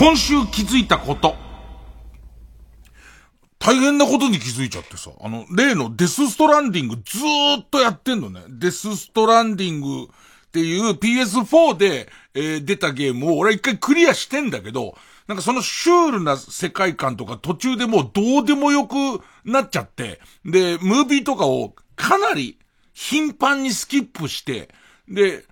今週気づいたこと。大変なことに気づいちゃってさ、あの、例のデスストランディングずーっとやってんのね。デスストランディングっていう PS4 で、えー、出たゲームを俺は一回クリアしてんだけど、なんかそのシュールな世界観とか途中でもうどうでもよくなっちゃって、で、ムービーとかをかなり頻繁にスキップして、で、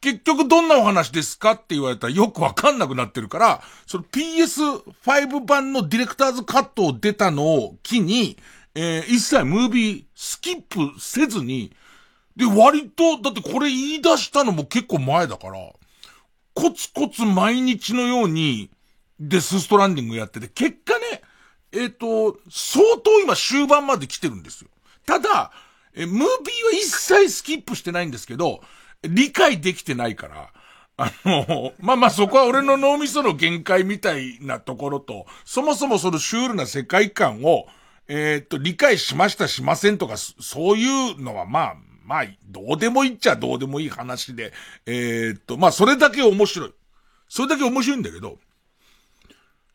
結局どんなお話ですかって言われたらよくわかんなくなってるから、その PS5 版のディレクターズカットを出たのを機に、えー、一切ムービースキップせずに、で、割と、だってこれ言い出したのも結構前だから、コツコツ毎日のようにデスストランディングやってて、結果ね、えっ、ー、と、相当今終盤まで来てるんですよ。ただ、え、ムービーは一切スキップしてないんですけど、理解できてないから、あの、まあまあそこは俺の脳みその限界みたいなところと、そもそもそのシュールな世界観を、えー、っと、理解しましたしませんとか、そういうのはまあ、まあ、どうでもいいっちゃどうでもいい話で、えー、っと、まあそれだけ面白い。それだけ面白いんだけど、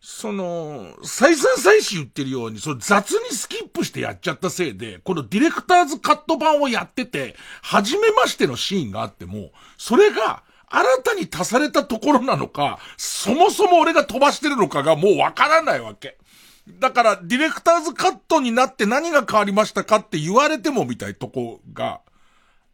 その、再三再四言ってるように、その雑にスキップしてやっちゃったせいで、このディレクターズカット版をやってて、初めましてのシーンがあっても、それが、新たに足されたところなのか、そもそも俺が飛ばしてるのかがもうわからないわけ。だから、ディレクターズカットになって何が変わりましたかって言われてもみたいとこが、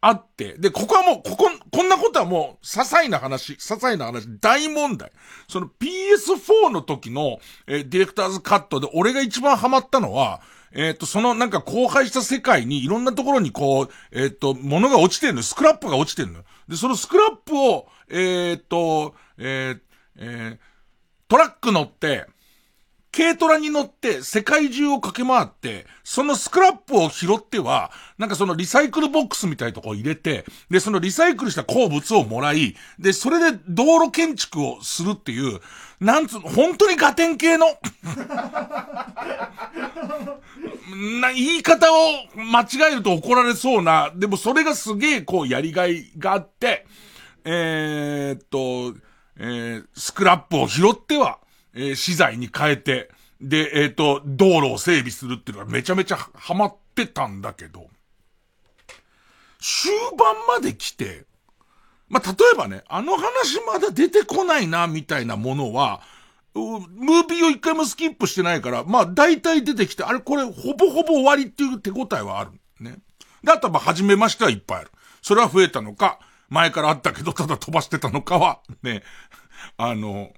あって、で、ここはもう、ここ、こんなことはもう、些細な話、些細な話、大問題。その PS4 の時の、えー、ディレクターズカットで俺が一番ハマったのは、えっ、ー、と、そのなんか荒廃した世界にいろんなところにこう、えっ、ー、と、物が落ちてるのスクラップが落ちてるので、そのスクラップを、えっ、と、え、えトラック乗って、軽トラに乗って世界中を駆け回って、そのスクラップを拾っては、なんかそのリサイクルボックスみたいなとこ入れて、で、そのリサイクルした鉱物をもらい、で、それで道路建築をするっていう、なんつう、本当にガテン系の な、言い方を間違えると怒られそうな、でもそれがすげえこうやりがいがあって、えー、っと、えー、スクラップを拾っては、えー、資材に変えて、で、えっ、ー、と、道路を整備するっていうのがめちゃめちゃハマってたんだけど、終盤まで来て、まあ、例えばね、あの話まだ出てこないな、みたいなものは、ムービーを一回もスキップしてないから、まあ、大体出てきて、あれこれ、ほぼほぼ終わりっていう手応えはある。ね。で、あとは、ま、初めましてはいっぱいある。それは増えたのか、前からあったけど、ただ飛ばしてたのかは、ね、あの、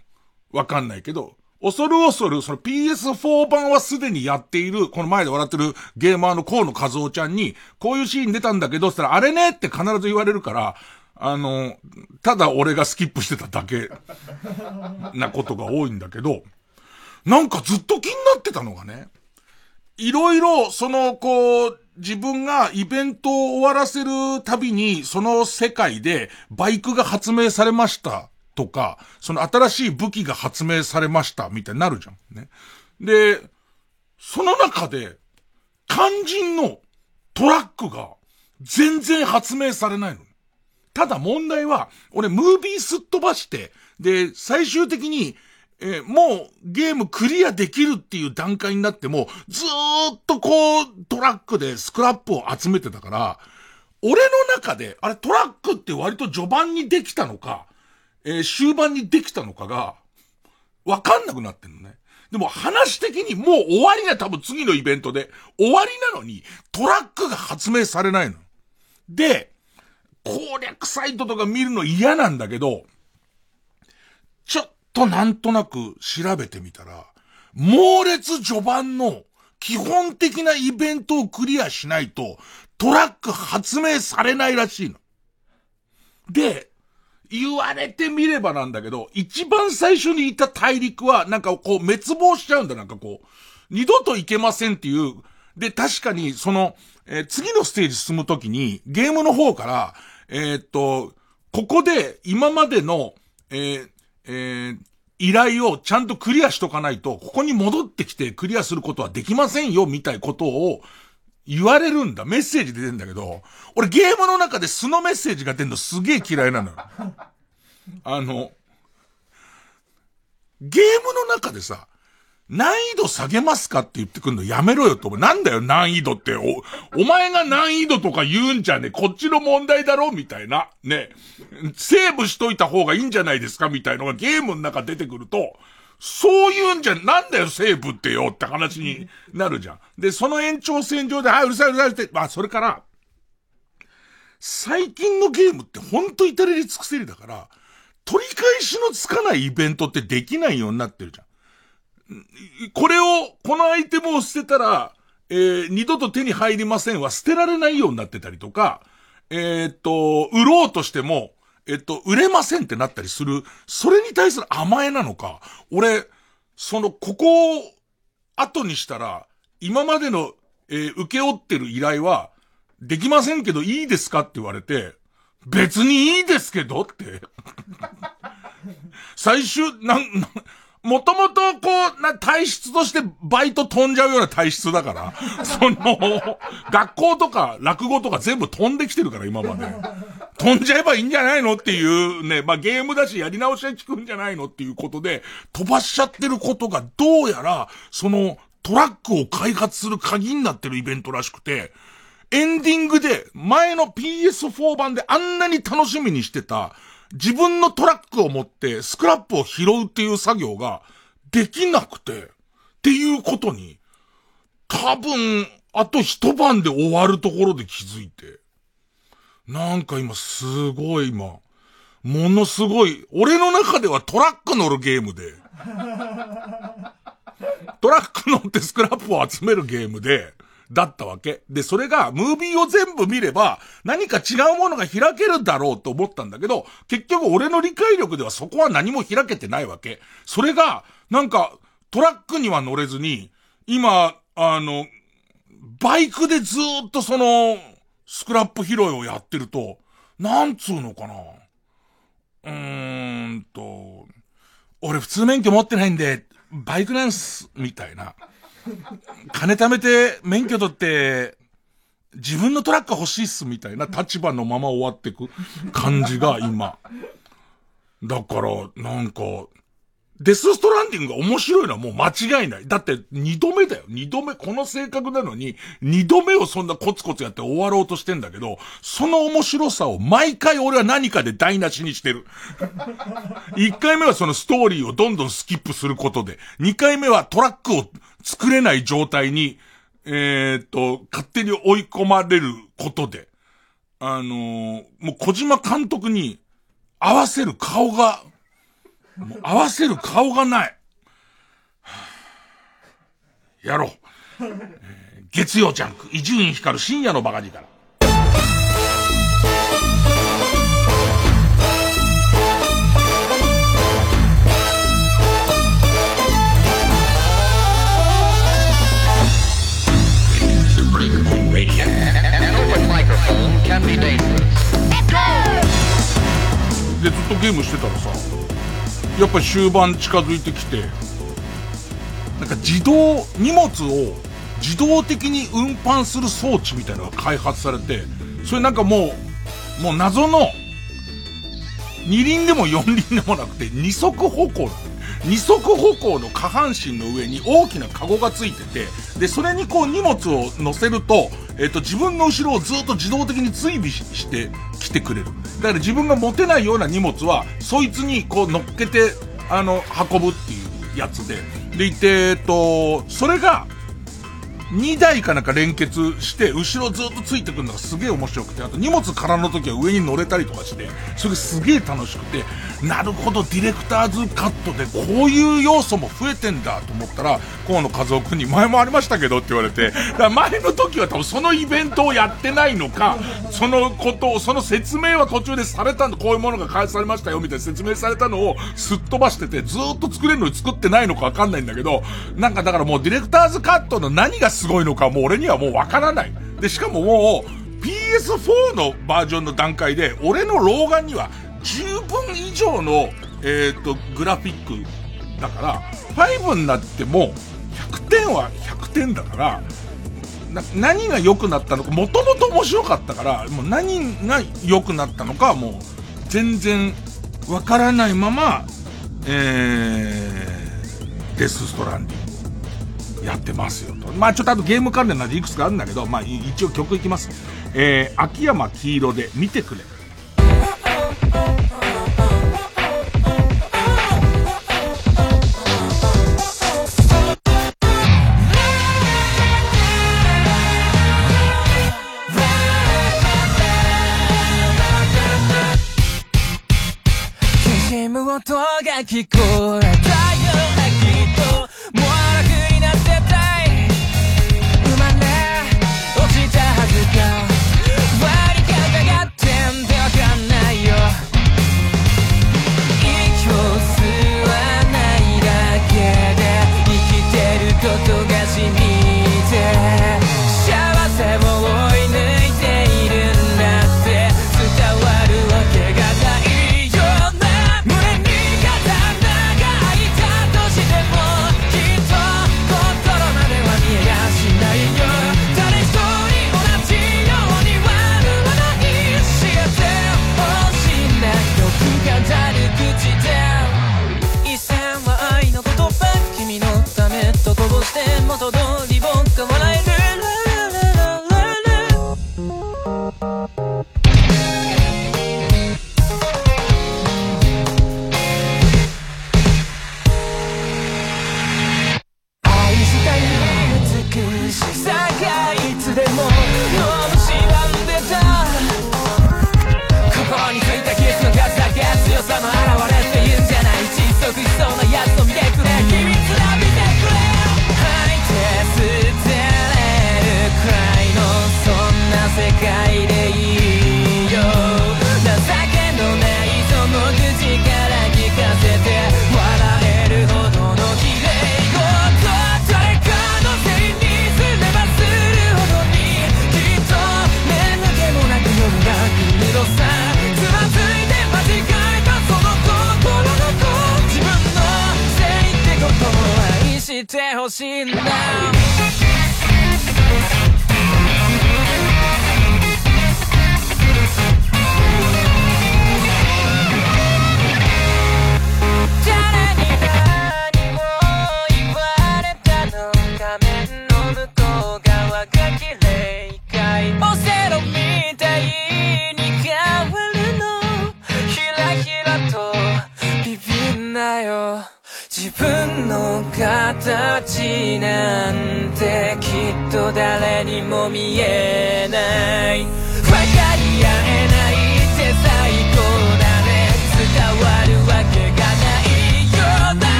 わかんないけど、恐る恐る、その PS4 版はすでにやっている、この前で笑ってるゲーマーの河野和夫ちゃんに、こういうシーン出たんだけど、ったら、あれね？って必ず言われるから、あの、ただ俺がスキップしてただけなことが多いんだけど、なんかずっと気になってたのがね、いろいろ、その、こう、自分がイベントを終わらせるたびに、その世界でバイクが発明されました。とか、その新しい武器が発明されましたみたいになるじゃん。ね。で、その中で、肝心のトラックが全然発明されないの。ただ問題は、俺ムービーすっ飛ばして、で、最終的に、えー、もうゲームクリアできるっていう段階になっても、ずーっとこう、トラックでスクラップを集めてたから、俺の中で、あれトラックって割と序盤にできたのか、えー、終盤にできたのかが、わかんなくなってんのね。でも話的にもう終わりな多分次のイベントで、終わりなのにトラックが発明されないの。で、攻略サイトとか見るの嫌なんだけど、ちょっとなんとなく調べてみたら、猛烈序盤の基本的なイベントをクリアしないと、トラック発明されないらしいの。で、言われてみればなんだけど、一番最初にいた大陸は、なんかこう滅亡しちゃうんだ、なんかこう。二度と行けませんっていう。で、確かに、その、えー、次のステージ進むときに、ゲームの方から、えー、っと、ここで今までの、えー、えー、依頼をちゃんとクリアしとかないと、ここに戻ってきてクリアすることはできませんよ、みたいことを言われるんだ。メッセージ出てんだけど、俺ゲームの中で素のメッセージが出んのすげえ嫌いなのよ。あの、ゲームの中でさ、難易度下げますかって言ってくんのやめろよと思う。なんだよ難易度って。お、お前が難易度とか言うんじゃねこっちの問題だろみたいな。ね。セーブしといた方がいいんじゃないですかみたいのがゲームの中出てくると、そういうんじゃ、なんだよセーブってよって話になるじゃん。で、その延長線上で、はい、うるさいうるさいって、まあ、それから、最近のゲームってほんと至れり尽くせりだから、取り返しのつかないイベントってできないようになってるじゃん。これを、このアイテムを捨てたら、えー、二度と手に入りませんは捨てられないようになってたりとか、えー、っと、売ろうとしても、えっと、売れませんってなったりする、それに対する甘えなのか、俺、その、ここを後にしたら、今までの、えー、受け負ってる依頼は、できませんけどいいですかって言われて、別にいいですけどって。最終、なん、もともとこう、な、体質としてバイト飛んじゃうような体質だから、その、学校とか落語とか全部飛んできてるから今まで。飛んじゃえばいいんじゃないのっていうね、まあ、ゲームだしやり直しは効くんじゃないのっていうことで、飛ばしちゃってることがどうやら、その、トラックを開発する鍵になってるイベントらしくて、エンディングで前の PS4 版であんなに楽しみにしてた、自分のトラックを持ってスクラップを拾うっていう作業ができなくて、っていうことに、多分、あと一晩で終わるところで気づいて、なんか今すごい今、ものすごい、俺の中ではトラック乗るゲームで、トラック乗ってスクラップを集めるゲームで、だったわけ。で、それが、ムービーを全部見れば、何か違うものが開けるだろうと思ったんだけど、結局俺の理解力ではそこは何も開けてないわけ。それが、なんか、トラックには乗れずに、今、あの、バイクでずっとその、スクラップ拾いをやってると、なんつうのかな。うーんと、俺普通免許持ってないんで、バイクなんす、みたいな。金貯めて免許取って、自分のトラック欲しいっすみたいな立場のまま終わってく感じが今。だから、なんか、デスストランディングが面白いのはもう間違いない。だって二度目だよ。二度目、この性格なのに、二度目をそんなコツコツやって終わろうとしてんだけど、その面白さを毎回俺は何かで台無しにしてる。一回目はそのストーリーをどんどんスキップすることで、二回目はトラックを作れない状態に、えー、っと、勝手に追い込まれることで、あのー、もう小島監督に合わせる顔がもう合わせる顔がない。やろう。月曜ジャンク、伊集院光る深夜のバカ力。でずっとゲームしてたらさやっぱり終盤近づいてきて、なんか自動、荷物を自動的に運搬する装置みたいなのが開発されて、それなんかもう、もう謎の、二輪でも四輪でもなくて二足歩行。二足歩行の下半身の上に大きなカゴがついてて、で、それにこう荷物を乗せると、えっ、と、自分の後ろをずっと自動的に追尾してきてくれる。だから自分が持てないような荷物は、そいつにこう乗っけて、あの、運ぶっていうやつで。でいて、えっと、それが、2台かなんか連結して、後ろずっとついてくるのがすげえ面白くて、あと荷物空の時は上に乗れたりとかして、それすげえ楽しくて、なるほど、ディレクターズカットでこういう要素も増えてんだと思ったら、河野和夫君に前もありましたけどって言われて、だから前の時は多分そのイベントをやってないのか、そのことを、その説明は途中でされたんだ、こういうものが開発されましたよみたいな説明されたのをすっ飛ばしてて、ずっと作れるのに作ってないのかわかんないんだけど、なんかだからもうディレクターズカットの何がすごいのかもう俺にはもうわからない。で、しかももう PS4 のバージョンの段階で俺の老眼には十分以上の、えっ、ー、と、グラフィックだから、5になっても100点は100点だから、何が良くなったのか、もともと面白かったから、もう何が良くなったのかはもう全然わからないまま、えー、デスストランディングやってますよと。まあちょっとあとゲーム関連なんでいくつかあるんだけど、まあ一応曲いきます。えー、秋山黄色で見てくれ。音が聞こえ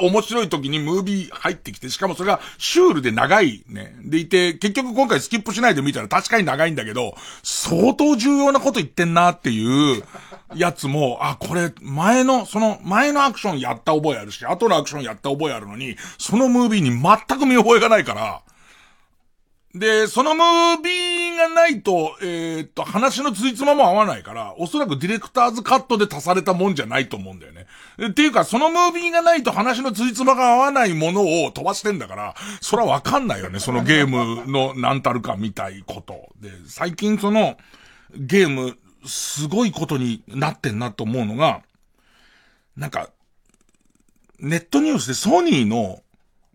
面白い時にムービー入ってきて、しかもそれがシュールで長いね。でいて、結局今回スキップしないで見たら確かに長いんだけど、相当重要なこと言ってんなっていうやつも、あ、これ前の、その前のアクションやった覚えあるし、後のアクションやった覚えあるのに、そのムービーに全く見覚えがないから、で、そのムービーがないと、えーっと、話のついつまも合わないから、おそらくディレクターズカットで足されたもんじゃないと思うんだよね。っていうか、そのムービーがないと話のついつまが合わないものを飛ばしてんだから、それはわかんないよね、そのゲームの何たるかみたいこと。で、最近その、ゲーム、すごいことになってんなと思うのが、なんか、ネットニュースでソニーの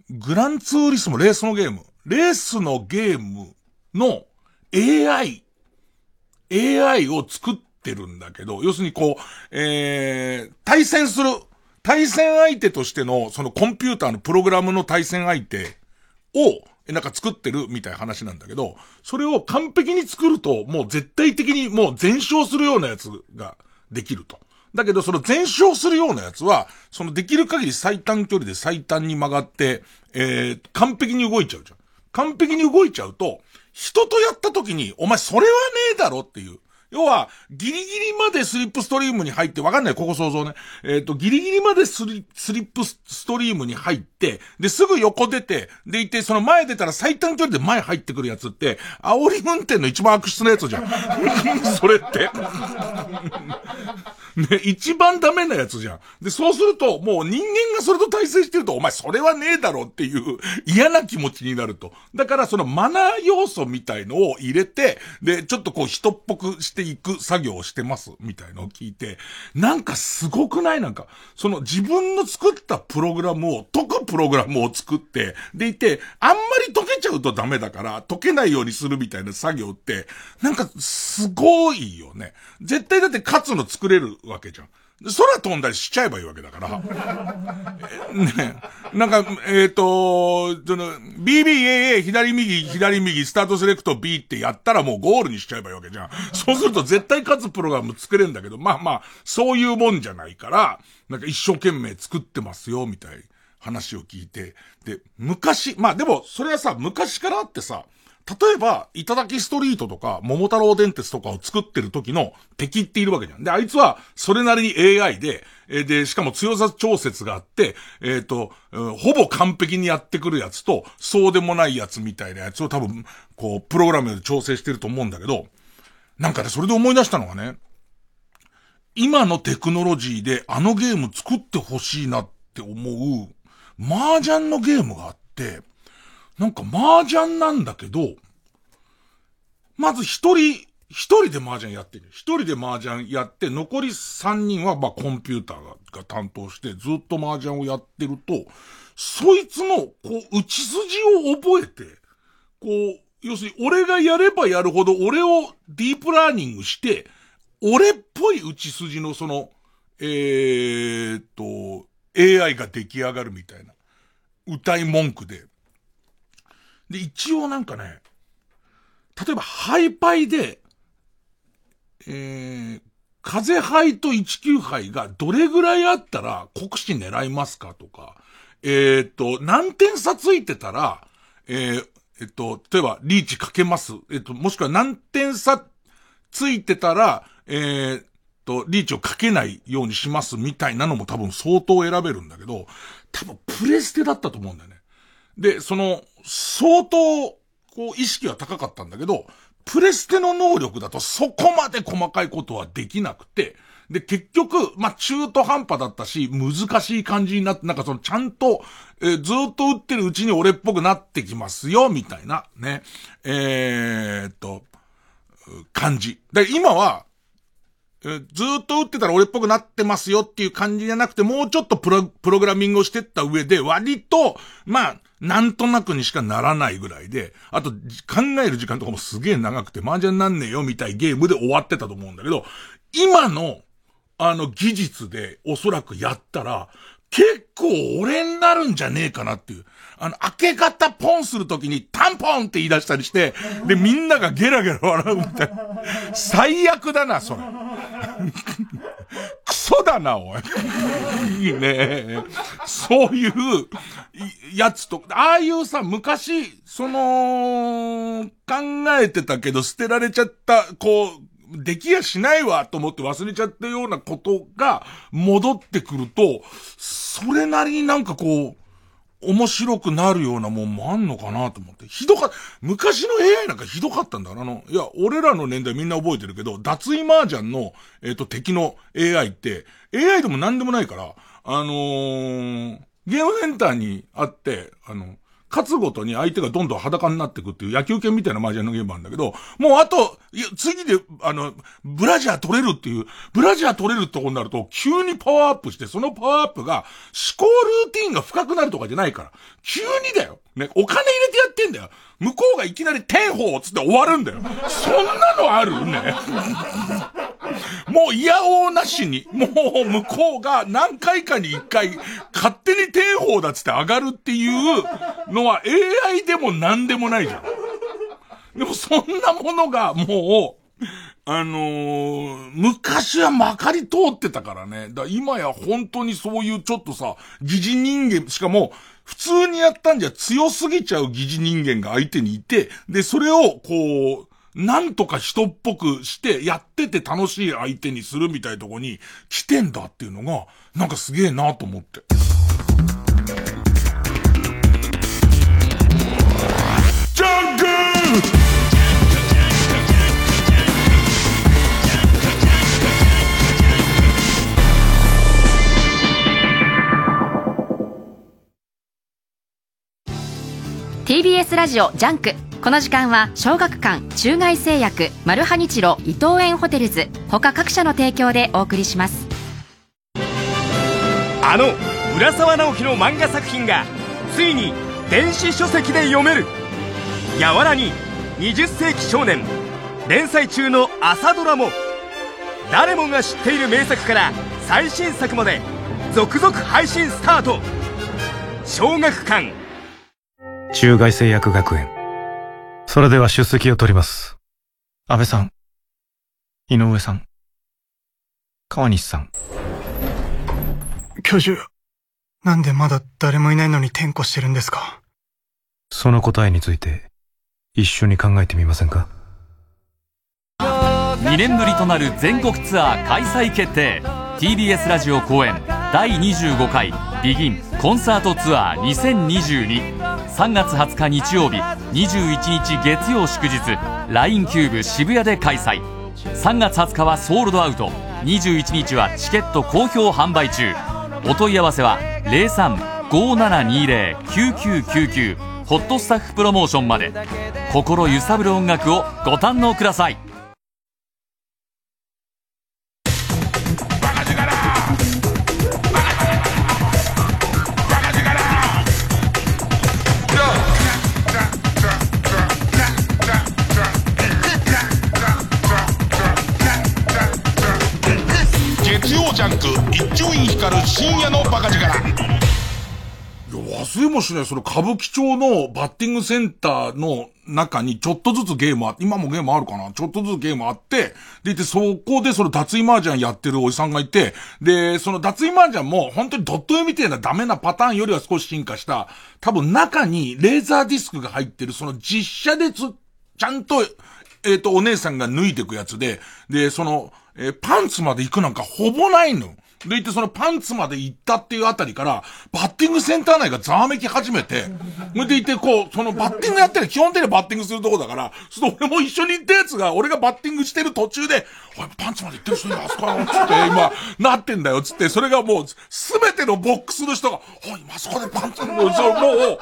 グランツーリスモレースのゲーム、レースのゲームの AI、AI を作ってるんだけど、要するにこう、えー、対戦する、対戦相手としての、そのコンピューターのプログラムの対戦相手を、なんか作ってるみたいな話なんだけど、それを完璧に作ると、もう絶対的にもう全焼するようなやつができると。だけど、その全焼するようなやつは、そのできる限り最短距離で最短に曲がって、えー、完璧に動いちゃうじゃん。完璧に動いちゃうと、人とやった時に、お前それはねえだろっていう。要は、ギリギリまでスリップストリームに入って、わかんない、ここ想像ね。えっ、と、ギリギリまでスリスリップストリームに入って、で、すぐ横出て、でいて、その前出たら最短距離で前入ってくるやつって、煽り運転の一番悪質なやつじゃん。それって。ね、一番ダメなやつじゃん。で、そうすると、もう人間がそれと対戦してると、お前それはねえだろっていう嫌な気持ちになると。だからそのマナー要素みたいのを入れて、で、ちょっとこう人っぽくしていく作業をしてます、みたいのを聞いて、なんかすごくない？なんか、その自分の作ったプログラムを、解くプログラムを作って、でいて、あんまり解けちゃうとダメだから、解けないようにするみたいな作業って、なんかすごいよね。絶対だって勝つの作れるわけじゃん。で空飛んだりしちゃえばいいわけだから。ねなんか、えっ、と、その、BBAA 左右左右スタートセレクト B ってやったらもうゴールにしちゃえばいいわけじゃん。そうすると絶対勝つプログラム作れるんだけど、まあまあ、そういうもんじゃないから、なんか一生懸命作ってますよ、みたい話を聞いて。で、昔、まあでも、それはさ、昔からあってさ、例えば、いただきストリートとか、桃太郎電鉄とかを作ってる時の敵っているわけじゃん。で、あいつは、それなりに AI で、えーで、しかも強さ調節があって、えっ、と、ほぼ完璧にやってくるやつと、そうでもないやつみたいなやつを多分、こう、プログラムで調整してると思うんだけど、なんかね、それで思い出したのがね、今のテクノロジーであのゲーム作ってほしいなって思う、麻雀のゲームがあって、なんか麻雀なんだけど、まず一人、一人で麻雀やってる。一人で麻雀やって、残り三人はまあコンピューターが担当して、ずっと麻雀をやってると、そいつの、こう、打ち筋を覚えて、こう、要するに俺がやればやるほど俺をディープラーニングして、俺っぽい打ち筋のその、えーっと、AI が出来上がるみたいな、歌い文句で。で、一応なんかね、例えばハイパイで、えー、風杯と19杯がどれぐらいあったら国士狙いますかとか、えーっと、何点差ついてたら、えーえっと、例えば、リーチかけます。えっと、もしくは何点差ついてたら、えーと、リーチをかけないようにしますみたいなのも多分相当選べるんだけど、多分プレステだったと思うんだよね。で、その、相当、こう、意識は高かったんだけど、プレステの能力だとそこまで細かいことはできなくて、で、結局、まあ、中途半端だったし、難しい感じになって、なんかその、ちゃんと、えーずっと打ってるうちに俺っぽくなってきますよ、みたいな、ね。えー、っと、感じ。で、今は、ずっと打ってたら俺っぽくなってますよっていう感じじゃなくて、もうちょっとプロ、プログラミングをしてった上で、割と、まあ、なんとなくにしかならないぐらいで、あと、考える時間とかもすげえ長くて、麻雀なんねえよみたいゲームで終わってたと思うんだけど、今の、あの技術でおそらくやったら、結構俺になるんじゃねえかなっていう。あの、明け方ポンするときにタンポンって言い出したりして、で、みんながゲラゲラ笑うみたいな。最悪だな、それ。クソだな、おい。いいね。そういう、やつと、ああいうさ、昔、その、考えてたけど捨てられちゃった、こう、できやしないわと思って忘れちゃったようなことが戻ってくると、それなりになんかこう、面白くなるようなもんもあんのかなと思って。ひどか、昔の AI なんかひどかったんだから、あの、いや、俺らの年代みんな覚えてるけど、脱衣麻雀の、えっ、と、敵の AI って、AI でも何でもないから、あのーゲームセンターにあって、あの、勝つごとに相手がどんどん裸になっていくっていう野球拳みたいな麻雀のゲームなんだけど、もうあと、次で、あの、ブラジャー取れるっていう、ブラジャー取れるってことになると、急にパワーアップして、そのパワーアップが、思考ルーティンが深くなるとかじゃないから、急にだよ。ね、お金入れてやってんだよ。向こうがいきなり天宝つって終わるんだよ。そんなのあるね。もう嫌おうなしに、もう向こうが何回かに一回、勝手に天宝だっつって上がるっていうのは AI でも何でもないじゃん。でもそんなものがもう、あのー昔はまかり通ってたからね。だら今や本当にそういうちょっとさ、疑似人間、しかも、普通にやったんじゃ強すぎちゃう疑似人間が相手にいて、で、それを、こう、なんとか人っぽくして、やってて楽しい相手にするみたいなとこに来てんだっていうのが、なんかすげえなと思って。ジャンク TBS ラジオジャンクこの時間は小学館中外製薬マルハニチロ伊藤園ホテルズ。他各社の提供でお送りします。あの浦沢直樹の漫画作品がついに電子書籍で読める「やわらに20世紀少年」連載中の朝ドラも。誰もが知っている名作から最新作まで。続々配信スタート。小学館。中外製薬学園それでは出席を取ります。安倍さん、井上さん、川西さん。教授、なんでまだ誰もいないのに転校してるんですか？その答えについて、一緒に考えてみませんか？2年ぶりとなる全国ツアー開催決定 TBS ラジオ公演第25回ビギンコンサートツアー20223月20日日曜日21日月曜祝日 LINE キューブ渋谷で開催。3月20日はソールドアウト。21日はチケット好評販売中。お問い合わせは0357209999ホットスタッフプロモーションまで。心揺さぶる音楽をご堪能ください。ャック一丁院光る深夜のバカ力。いや、忘れもしない、その歌舞伎町のバッティングセンターの中にちょっとずつゲームあって、今もゲームあるかな？ちょっとずつゲームあって、で、で、そこでその脱衣麻雀やってるおじさんがいて、で、その脱衣麻雀も本当にドット絵みたいなダメなパターンよりは少し進化した、多分中にレーザーディスクが入ってる、その実写でつ、ちゃんと、えっ、ー、と、お姉さんが脱いでくやつで、で、その、えー、パンツまで行くなんかほぼないの。でいてそのパンツまで行ったっていうあたりから、バッティングセンター内がざわめき始めて、でいてこう、そのバッティングやってる、基本的にはバッティングするとこだから、その俺も一緒に行ったやつが、俺がバッティングしてる途中で、おい、パンツまで行ってる人にあそこよ、つって、今、なってんだよ、つって、それがもう、すべてのボックスの人が、おい、今そこでパンツ、そう、もう、ホーム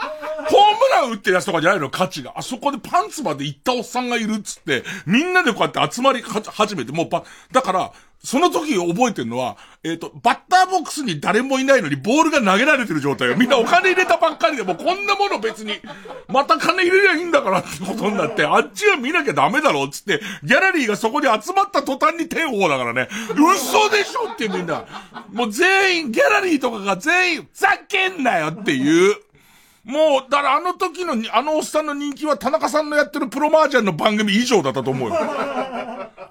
ラン打ってるやつとかじゃないの、価値が。あそこでパンツまで行ったおっさんがいるつって、みんなでこうやって集まり始めて、もうパ、だから、その時覚えてるのは、えっ、ー、と、バッターボックスに誰もいないのにボールが投げられてる状態よ。みんなお金入れたばっかりで、もうこんなもの別に、また金入れりゃいいんだからってことになって、あっちは見なきゃダメだろっつって、ギャラリーがそこに集まった途端に天王だからね、嘘でしょってみんな。もう全員、ギャラリーとかが全員、ざけんなよっていう。もう、だからあの時の、あのおっさんの人気は田中さんのやってるプロマージャンの番組以上だったと思うよ。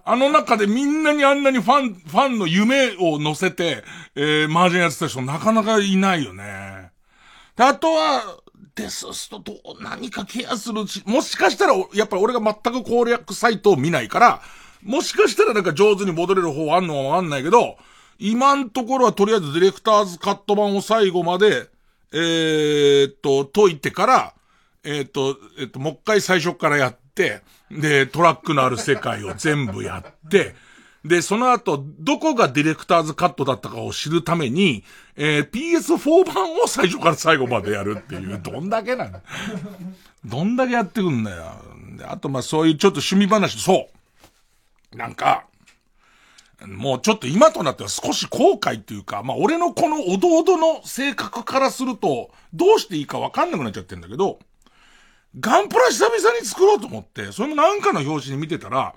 あの中でみんなにあんなにファン、ファンの夢を乗せて、えー、マージャンやってた人なかなかいないよね。で、あとは、デスストどう、何かケアするし、もしかしたら、やっぱり俺が全く攻略サイトを見ないから、もしかしたらなんか上手に戻れる方あんのかわかんないけど、今んところはとりあえずディレクターズカット版を最後まで、えー、っと、解いてから、えー、っと、えー、っと、もう一回最初からやって、で、トラックのある世界を全部やって、で、その後、どこがディレクターズカットだったかを知るために、えー、PS4 版を最初から最後までやるっていう、どんだけなのどんだけやってくんだよ。あと、ま、そういうちょっと趣味話、そう。なんか、もうちょっと今となっては少し後悔っていうか、まあ、俺のこのおどおどの性格からすると、どうしていいかわかんなくなっちゃってんだけど、ガンプラ久々に作ろうと思って、それもなんかの表紙に見てたら、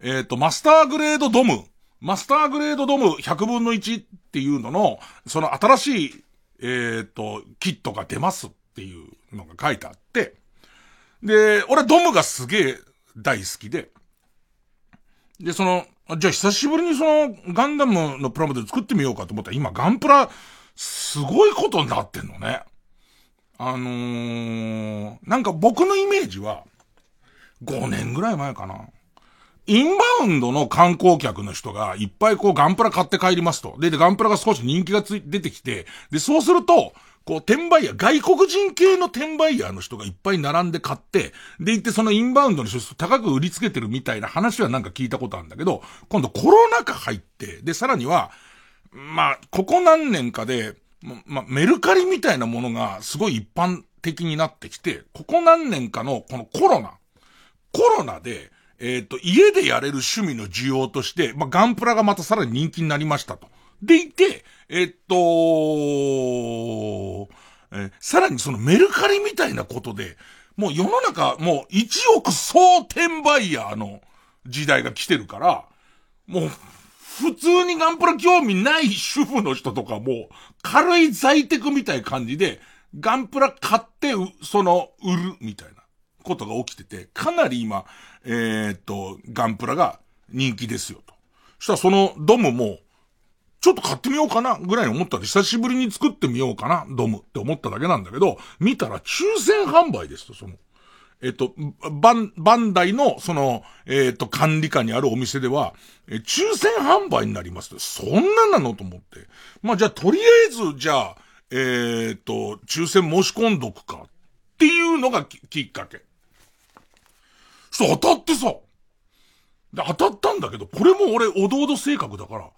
えっ、ー、と、マスターグレードドム、マスターグレードドム100分の1っていうのの、その新しい、えっ、ー、と、キットが出ますっていうのが書いてあって、で、俺ドムがすげえ大好きで、で、その、じゃあ久しぶりにそのガンダムのプラモデル作ってみようかと思ったら今ガンプラすごいことになってんのね。あのー、なんか僕のイメージは、5年ぐらい前かな。インバウンドの観光客の人がいっぱいこうガンプラ買って帰りますと。で、でガンプラが少し人気がつい出てきて、で、そうすると、こう、転売ヤー、外国人系の転売ヤーの人がいっぱい並んで買って、で、行ってそのインバウンドの人高く売りつけてるみたいな話はなんか聞いたことあるんだけど、今度コロナ禍入って、で、さらには、まあ、ここ何年かで、まあ、メルカリみたいなものがすごい一般的になってきて、ここ何年かのこのコロナ、コロナで、えっ、ー、と、家でやれる趣味の需要として、まあ、ガンプラがまたさらに人気になりましたと。でいて、えっ、とえ、さらにそのメルカリみたいなことで、もう世の中、もう1億総転売ヤーの時代が来てるから、もう、普通にガンプラ興味ない主婦の人とかも、軽い在宅みたいな感じで、ガンプラ買って、その、売る、みたいなことが起きてて、かなり今、えー、っと、ガンプラが人気ですよと。そしたらそのドムも、ちょっと買ってみようかな、ぐらいに思ったら、久しぶりに作ってみようかな、ドムって思っただけなんだけど、見たら抽選販売ですと、その。えっと、バン、バンダイの、その、えっと、管理下にあるお店では、え、抽選販売になりますと。そんななのと思って。まあ、じゃあ、とりあえず、じゃあ、えっと、抽選申し込んどくか。っていうのがきっかけ。そう、当たってさ。で、当たったんだけど、これも俺、おどおど性格だから、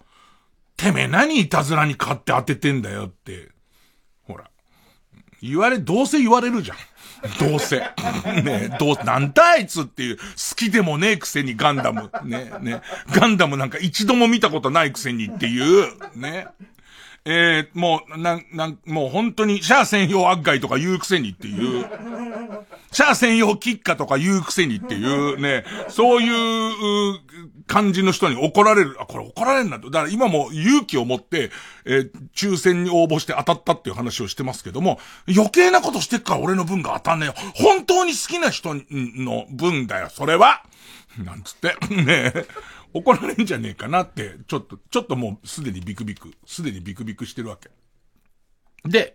てめえ何いたずらに買って当ててんだよって、ほら。言われ、どうせ言われるじゃん。どうせ。ねどう、なんだあいつっていう、好きでもねえくせにガンダム。ねねガンダムなんか一度も見たことないくせにっていう、ね。えー、もう、なん、なん、もう本当に、シャア専用アッガイとか言うくせにっていう、シャア専用キッカとか言うくせにっていうね、そういう感じの人に怒られる。あ、これ怒られるんだと。だから今も勇気を持って、えー、抽選に応募して当たったっていう話をしてますけども、余計なことしてっから俺の分が当たんねえよ。本当に好きな人の分だよ、それはなんつって。ねえ怒られんじゃねえかなって、ちょっと、ちょっともうすでにビクビク、すでにビクビクしてるわけ。で、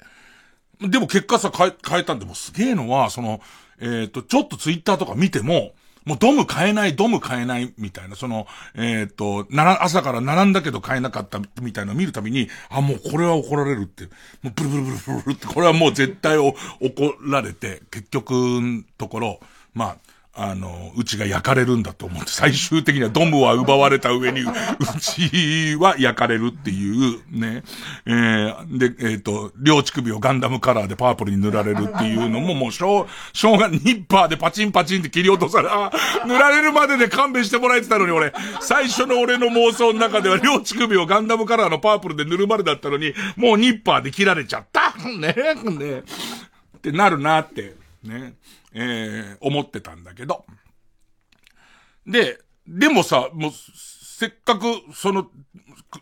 でも結果さ変え、変えたんでもすげえのは、その、えっ、ー、と、ちょっとツイッターとか見ても、もうドム買えない、ドム買えないみたいな、その、えっ、ー、と、なら、朝から並んだけど買えなかったみたいなのを見るたびに、あ、もうこれは怒られるって、もうブルブルブルブルって、これはもう絶対怒られて、結局ところ、まあ、あの、うちが焼かれるんだと思って、最終的にはドムは奪われた上に、うちは焼かれるっていう、ね。えー、で、えっ、ー、と、両乳首をガンダムカラーでパープルに塗られるっていうのも、もう、しょう、しょうが、ニッパーでパチンパチンって切り落とされ、あ、塗られるまでで勘弁してもらえてたのに、俺、最初の俺の妄想の中では、両乳首をガンダムカラーのパープルで塗るまでだったのに、もうニッパーで切られちゃった。ね、ね。ってなるなって、ね。えー、思ってたんだけど。で、でもさ、もう、せっかく、その、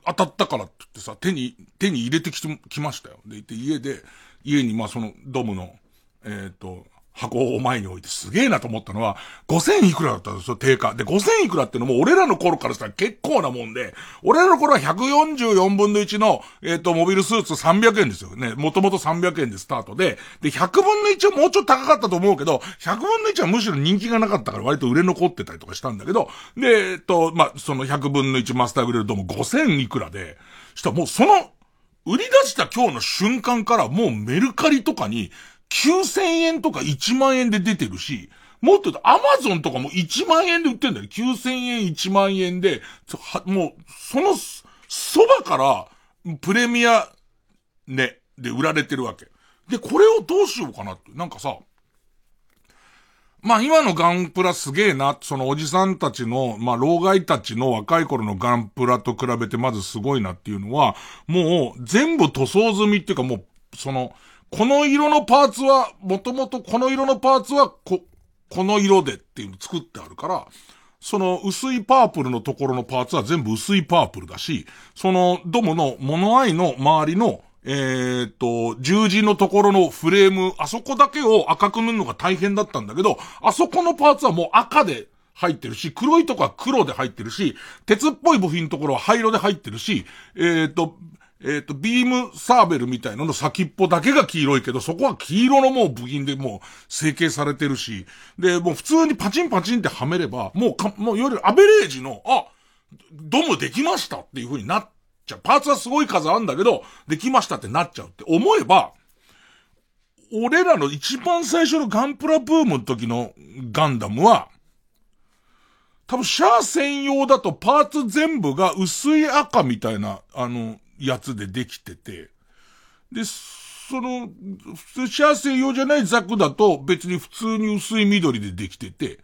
当たったからって言ってさ、手に、手に入れてきて、きましたよ。で、家で、家に、まあ、その、ドムの、えっ、ー、と、箱を前に置いてすげえなと思ったのは、5000いくらだったんですよ、定価。で、5000いくらってのも俺らの頃からしたら結構なもんで、俺らの頃は144分の1の、えっ、ー、と、モビルスーツ300円ですよね。もともと300円でスタートで、で、100分の1はもうちょっと高かったと思うけど、100分の1はむしろ人気がなかったから割と売れ残ってたりとかしたんだけど、で、えっ、と、まあ、その100分の1マスターグレードも5000いくらで、したらもうその、売り出した今日の瞬間からもうメルカリとかに、9000円とか1万円で出てるし、もっと言うと、アマゾンとかも1万円で売ってんだよ。9000円1万円で、もう、その、そばから、プレミア、ね、で売られてるわけ。で、これをどうしようかなって。なんかさ、まあ今のガンプラすげえな、そのおじさんたちの、まあ老害たちの若い頃のガンプラと比べてまずすごいなっていうのは、もう全部塗装済みっていうかもう、その、この色のパーツは、もともとこの色のパーツは、こ、この色でっていうの作ってあるから、その薄いパープルのところのパーツは全部薄いパープルだし、そのドムのモノアイの周りの、えー、っと、十字のところのフレーム、あそこだけを赤く塗るのが大変だったんだけど、あそこのパーツはもう赤で入ってるし、黒いとこは黒で入ってるし、鉄っぽい部品のところは灰色で入ってるし、えー、っと、えっ、と、ビームサーベルみたいなのの先っぽだけが黄色いけど、そこは黄色のもう部品でもう成形されてるし、で、もう普通にパチンパチンってはめれば、もうか、もういわゆるアベレージの、あ、ドムできましたっていう風になっちゃう。パーツはすごい数あるんだけど、できましたってなっちゃうって思えば、俺らの一番最初のガンプラブームの時のガンダムは、多分シャア専用だとパーツ全部が薄い赤みたいな、あの、やつでできてて、で、その、普通シャア専用じゃないザクだと別に普通に薄い緑でできてて、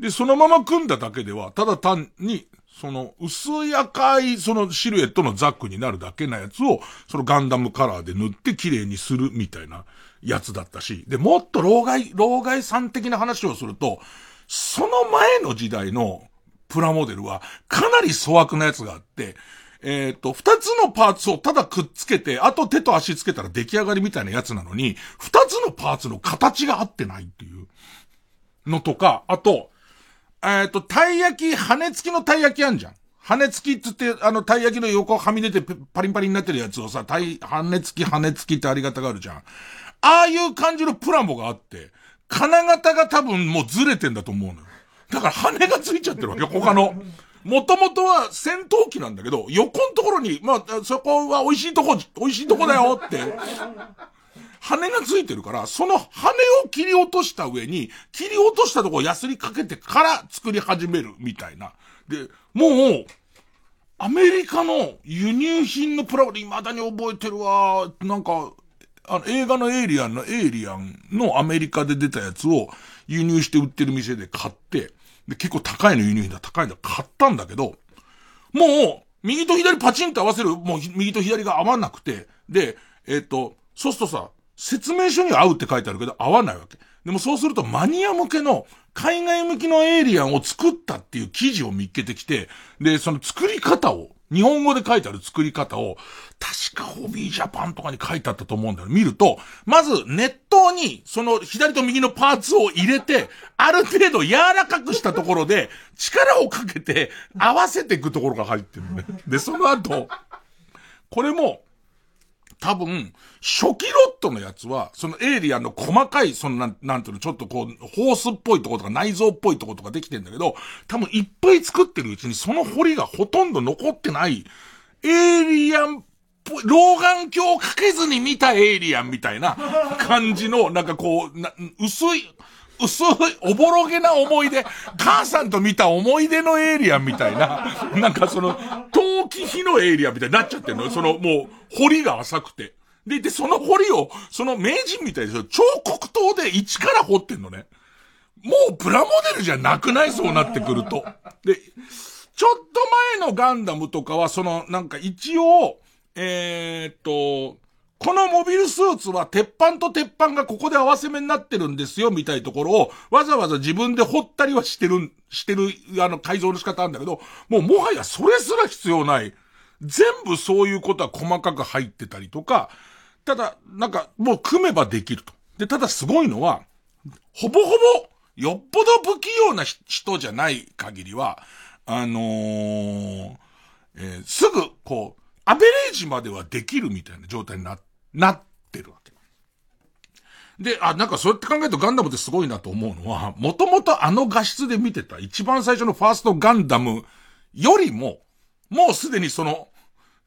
で、そのまま組んだだけでは、ただ単に、その、薄い赤い、そのシルエットのザックになるだけなやつを、そのガンダムカラーで塗って綺麗にするみたいなやつだったし、で、もっと老害、老害さん的な話をすると、その前の時代のプラモデルは、かなり粗悪なやつがあって、えっ、と、二つのパーツをただくっつけて、あと手と足つけたら出来上がりみたいなやつなのに、二つのパーツの形が合ってないっていうのとか、あと、えっ、と、たい焼き、羽根付きのたい焼きあんじゃん。羽根付きっつって、あの、たい焼きの横はみ出てパリンパリになってるやつをさ、たい、羽根付き、羽根付きってあり方があるじゃん。ああいう感じのプラモがあって、金型が多分もうずれてんだと思うのよ。だから羽根がついちゃってるわけよ、他の。もともとは戦闘機なんだけど、横のところに、まあ、そこは美味しいとこ、美味しいとこだよって、羽がついてるから、その羽を切り落とした上に、切り落としたとこをヤスリかけてから作り始めるみたいな。で、もう、アメリカの輸入品のプラモで未だに覚えてるわ。なんか、あの、映画のエイリアンのエイリアンのアメリカで出たやつを輸入して売ってる店で買って、で、結構高いの輸入品だ、高いんだ買ったんだけど、もう、右と左パチンと合わせる、もう右と左が合わなくて、で、えっ、と、そうするとさ、説明書には合うって書いてあるけど、合わないわけ。でもそうするとマニア向けの、海外向きのエイリアンを作ったっていう記事を見っけてきて、で、その作り方を、日本語で書いてある作り方を、確かホビージャパンとかに書いてあったと思うんだよ。見ると、まず熱湯に、その左と右のパーツを入れて、ある程度柔らかくしたところで、力をかけて合わせていくところが入ってるね。で、その後、これも、多分、初期ロットのやつは、そのエイリアンの細かい、そのなん、なんていうの、ちょっとこう、ホースっぽいとことか内臓っぽいとことかできてんだけど、多分いっぱい作ってるうちにその彫りがほとんど残ってない、エイリアン、老眼鏡をかけずに見たエイリアンみたいな感じの、なんかこう、薄い、薄い、おぼろげな思い出、母さんと見た思い出のエイリアンみたいな、なんかその、陶器火のエイリアンみたいになっちゃってんのその、もう、彫りが浅くて。で、で、その彫りを、その名人みたいに、彫刻刀で一から彫ってんのね。もうプラモデルじゃなくない？そうなってくると。で、ちょっと前のガンダムとかは、その、なんか一応、えー、っと、このモビルスーツは鉄板と鉄板がここで合わせ目になってるんですよ、みたいなところを、わざわざ自分で掘ったりはしてる、してる、あの、改造の仕方なんだけど、もうもはやそれすら必要ない。全部そういうことは細かく入ってたりとか、ただ、なんか、もう組めばできると。で、ただすごいのは、ほぼほぼ、よっぽど不器用な人じゃない限りは、あのー、えー、すぐ、こう、アベレージまではできるみたいな状態になって、なってるわけ。で、あ、なんかそうやって考えるとガンダムってすごいなと思うのは、もともとあの画質で見てた一番最初のファーストガンダムよりも、もうすでにその、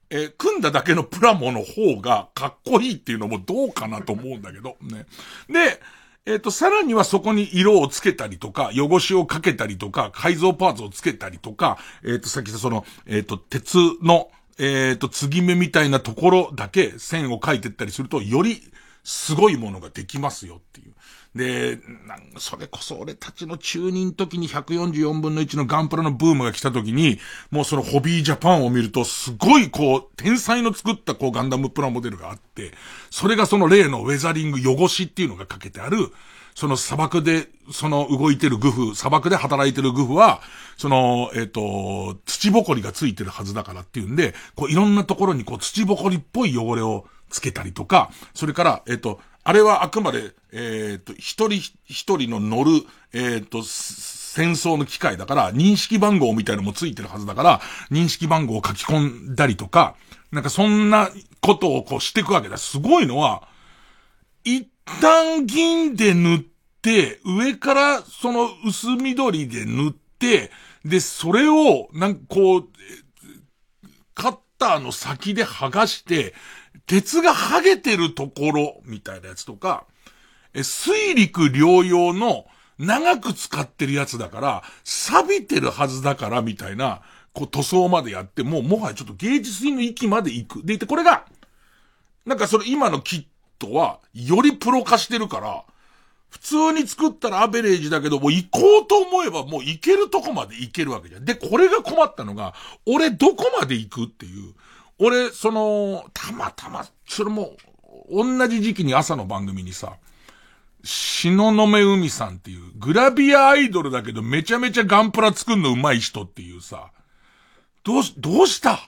えー組んだだけのプラモの方がかっこいいっていうのもどうかなと思うんだけど、ね。で、えっ、と、さらにはそこに色をつけたりとか、汚しをかけたりとか、改造パーツをつけたりとか、えっ、と、さっきその、えっ、と、鉄の、えっ、と、継ぎ目みたいなところだけ線を描いてったりすると、よりすごいものができますよっていう。で、なんそれこそ俺たちの中任時に144分の1のガンプラのブームが来た時に、もうそのホビージャパンを見ると、すごいこう、天才の作ったこうガンダムプラモデルがあって、それがその例のウェザリング汚しっていうのがかけてある、その砂漠で、その動いてるグフ、砂漠で働いてるグフは、その、えっ、と、土ぼこりがついてるはずだからっていうんで、こういろんなところにこう土ぼこりっぽい汚れをつけたりとか、それから、えっ、と、あれはあくまで、えっ、と、一人一人の乗る、えっ、と、戦争の機械だから、認識番号みたいのもついてるはずだから、認識番号を書き込んだりとか、なんかそんなことをこうしていくわけだ。すごいのは、一旦銀で塗って、上からその薄緑で塗って、で、それを、なんかこう、カッターの先で剥がして、鉄が剥げてるところ、みたいなやつとか、え、水陸両用の長く使ってるやつだから、錆びてるはずだから、みたいな、こう塗装までやって、もうもはやちょっと芸術品の域まで行く。でいて、これが、なんかそれ今のキットは、よりプロ化してるから、普通に作ったらアベレージだけど、もう行こうと思えばもう行けるとこまで行けるわけじゃん。で、これが困ったのが、俺どこまで行くっていう。俺、その、たまたま、それも、同じ時期に朝の番組にさ、篠目海さんっていう、グラビアアイドルだけどめちゃめちゃガンプラ作るの上手い人っていうさ、どうし、どうした？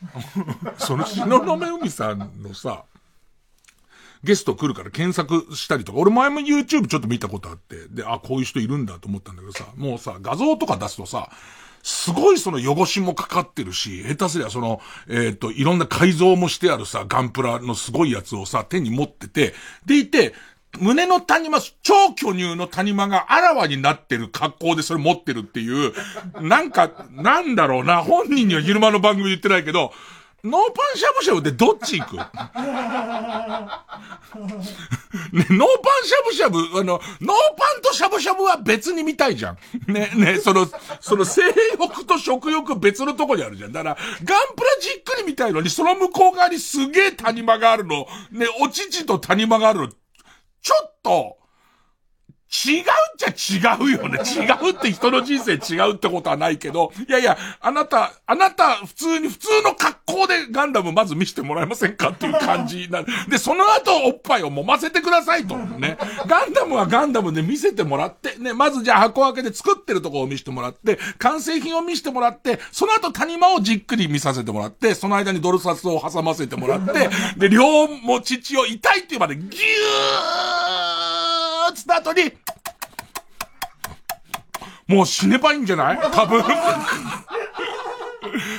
その篠目海さんのさ、ゲスト来るから検索したりとか、俺前も YouTube ちょっと見たことあって、で、あ、こういう人いるんだと思ったんだけどさ、もうさ、画像とか出すとさ、すごいその汚しもかかってるし、下手すりゃその、えっ、と、いろんな改造もしてあるさ、ガンプラのすごいやつをさ、手に持ってて、でいて、胸の谷間、超巨乳の谷間があらわになってる格好でそれ持ってるっていう、なんか、なんだろうな、本人には昼間の番組言ってないけど、ノーパンしゃぶしゃぶでどっち行く？ね、ノーパンしゃぶしゃぶ、あの、ノーパンとしゃぶしゃぶは別に見たいじゃん。ね、ね、その、その性欲と食欲別のとこにあるじゃん。だから、ガンプラじっくり見たいのに、その向こう側にすげえ谷間があるの、ね、お乳と谷間があるの、ちょっと、違うっちゃ違うよね。違うって人の人生違うってことはないけど、いやいや、あなた、あなた、普通に、普通の格好でガンダムまず見せてもらえませんかっていう感じになる。で、その後おっぱいを揉ませてくださいと。ね。ガンダムはガンダムで見せてもらって、ね、まずじゃあ箱開けで作ってるとこを見せてもらって、完成品を見せてもらって、その後谷間をじっくり見させてもらって、その間にドル札を挟ませてもらって、で、両も父を痛いっていうまでギューッつった後に、もう死ねばいいんじゃない？多分。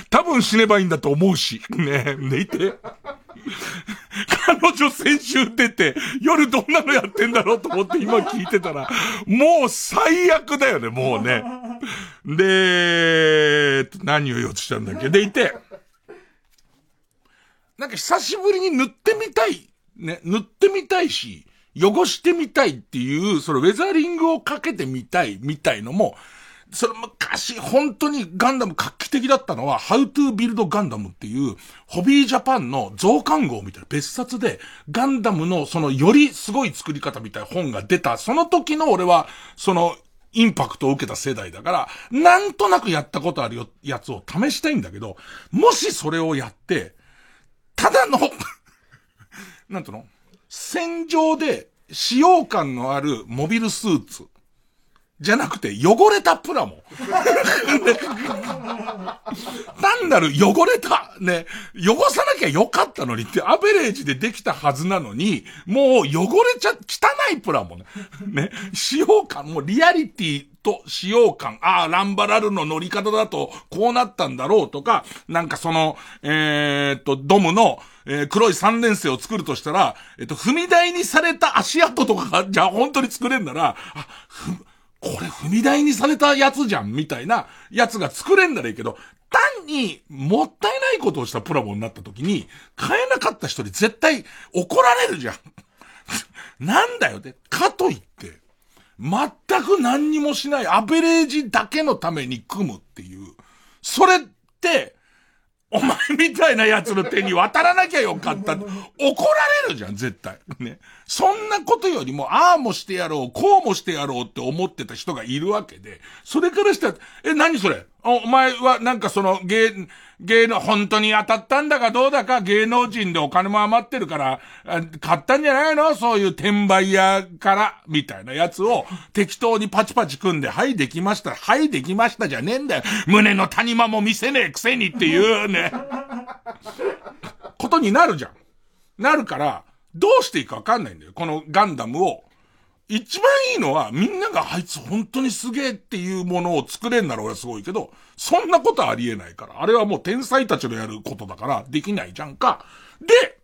多分死ねばいいんだと思うし。ねえ寝いて。彼女先週出て、夜どんなのやってんだろうと思って今聞いてたら、もう最悪だよね、もうね。で、何を言おうとしたんだっけ？でいて、なんか久しぶりに塗ってみたい。ね、塗ってみたいし、汚してみたいっていう、そのウェザリングをかけてみたいみたいのも、それ昔本当にガンダム画期的だったのは、How to Build Gundam っていう、ホビージャパンの増刊号みたいな別冊で、ガンダムのそのよりすごい作り方みたいな本が出た、その時の俺は、その、インパクトを受けた世代だから、なんとなくやったことあるよ、やつを試したいんだけど、もしそれをやって、ただの、なんとの？戦場で使用感のあるモビルスーツ。じゃなくて、汚れたプラモ。単なる汚れた、ね、汚さなきゃよかったのにって、アベレージでできたはずなのに、もう汚れちゃ、汚いプラモね。ね、使用感、もうリアリティと使用感、ああ、ランバラルの乗り方だと、こうなったんだろうとか、なんかその、えー、っと、ドムの、えー、黒い三連星を作るとしたら、えっと、踏み台にされた足跡とかが、じゃあ本当に作れんなら、あ、ふ、これ踏み台にされたやつじゃん、みたいなやつが作れんならいいけど、単にもったいないことをしたプラモになった時に、買えなかった人に絶対怒られるじゃん。なんだよって、かといって、全く何にもしないアベレージだけのために組むっていう。それって、お前みたいな奴の手に渡らなきゃよかった。怒られるじゃん、絶対。ね。そんなことよりも、ああもしてやろう、こうもしてやろうって思ってた人がいるわけで、それからしたら、え、何それ？お前はなんかその芸、芸能、本当に当たったんだかどうだか芸能人でお金も余ってるから、買ったんじゃないの？そういう転売屋から、みたいなやつを適当にパチパチ組んで、はい、できました。はい、できましたじゃねえんだよ。胸の谷間も見せねえくせにっていうね、ことになるじゃん。なるから、どうしていいかわかんないんだよ。このガンダムを、一番いいのは、みんながあいつ本当にすげえっていうものを作れんなら俺はすごいけど、そんなことありえないから。あれはもう天才たちのやることだから、できないじゃんか。で、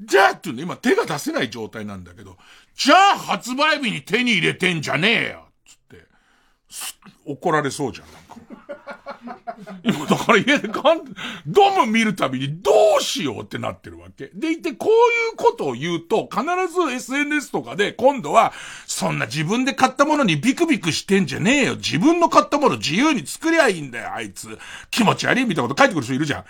じゃあっていうね、今手が出せない状態なんだけど、じゃあ発売日に手に入れてんじゃねえよつって、怒られそうじゃん、なんか。今 だから家でガン、ドム見るたびにどうしようってなってるわけ。でいて、こういうことを言うと、必ず SNS とかで今度は、そんな自分で買ったものにビクビクしてんじゃねえよ。自分の買ったもの自由に作りゃいいんだよ、あいつ。気持ち悪いみたいなこと書いてくる人いるじゃん。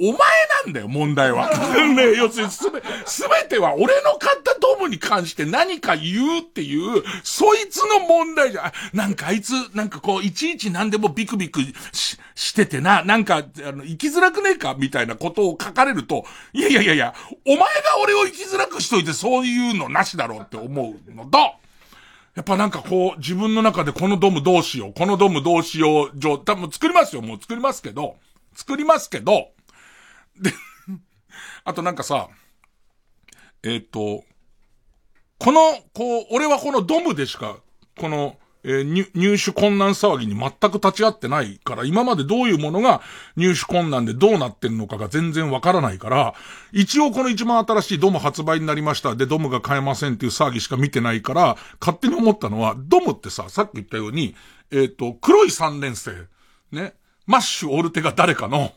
お前なんだよ、問題は。ね要するにすべ、すべては俺の買ったドムに関して何か言うっていう、そいつの問題じゃ。なんかあいつ、なんかこう、いちいち何でもビクビクし、しててな、なんか、あの、生きづらくねえかみたいなことを書かれると、いやいやいやいや、お前が俺を生きづらくしといてそういうのなしだろうって思うのと、やっぱなんかこう、自分の中でこのドムどうしよう、このドムどうしよう、上、多分作りますよ、もう作りますけど、作りますけど、で、あとなんかさ、えっ、と、この、こう、俺はこのドムでしか、この、えー入手困難騒ぎに全く立ち会ってないから、今までどういうものが入手困難でどうなってんのかが全然わからないから、一応この一番新しいドム発売になりました。で、ドムが買えませんっていう騒ぎしか見てないから、勝手に思ったのは、ドムってさ、さっき言ったように、えっ、と、黒い三連星、ね、マッシュ・オルテが誰かの、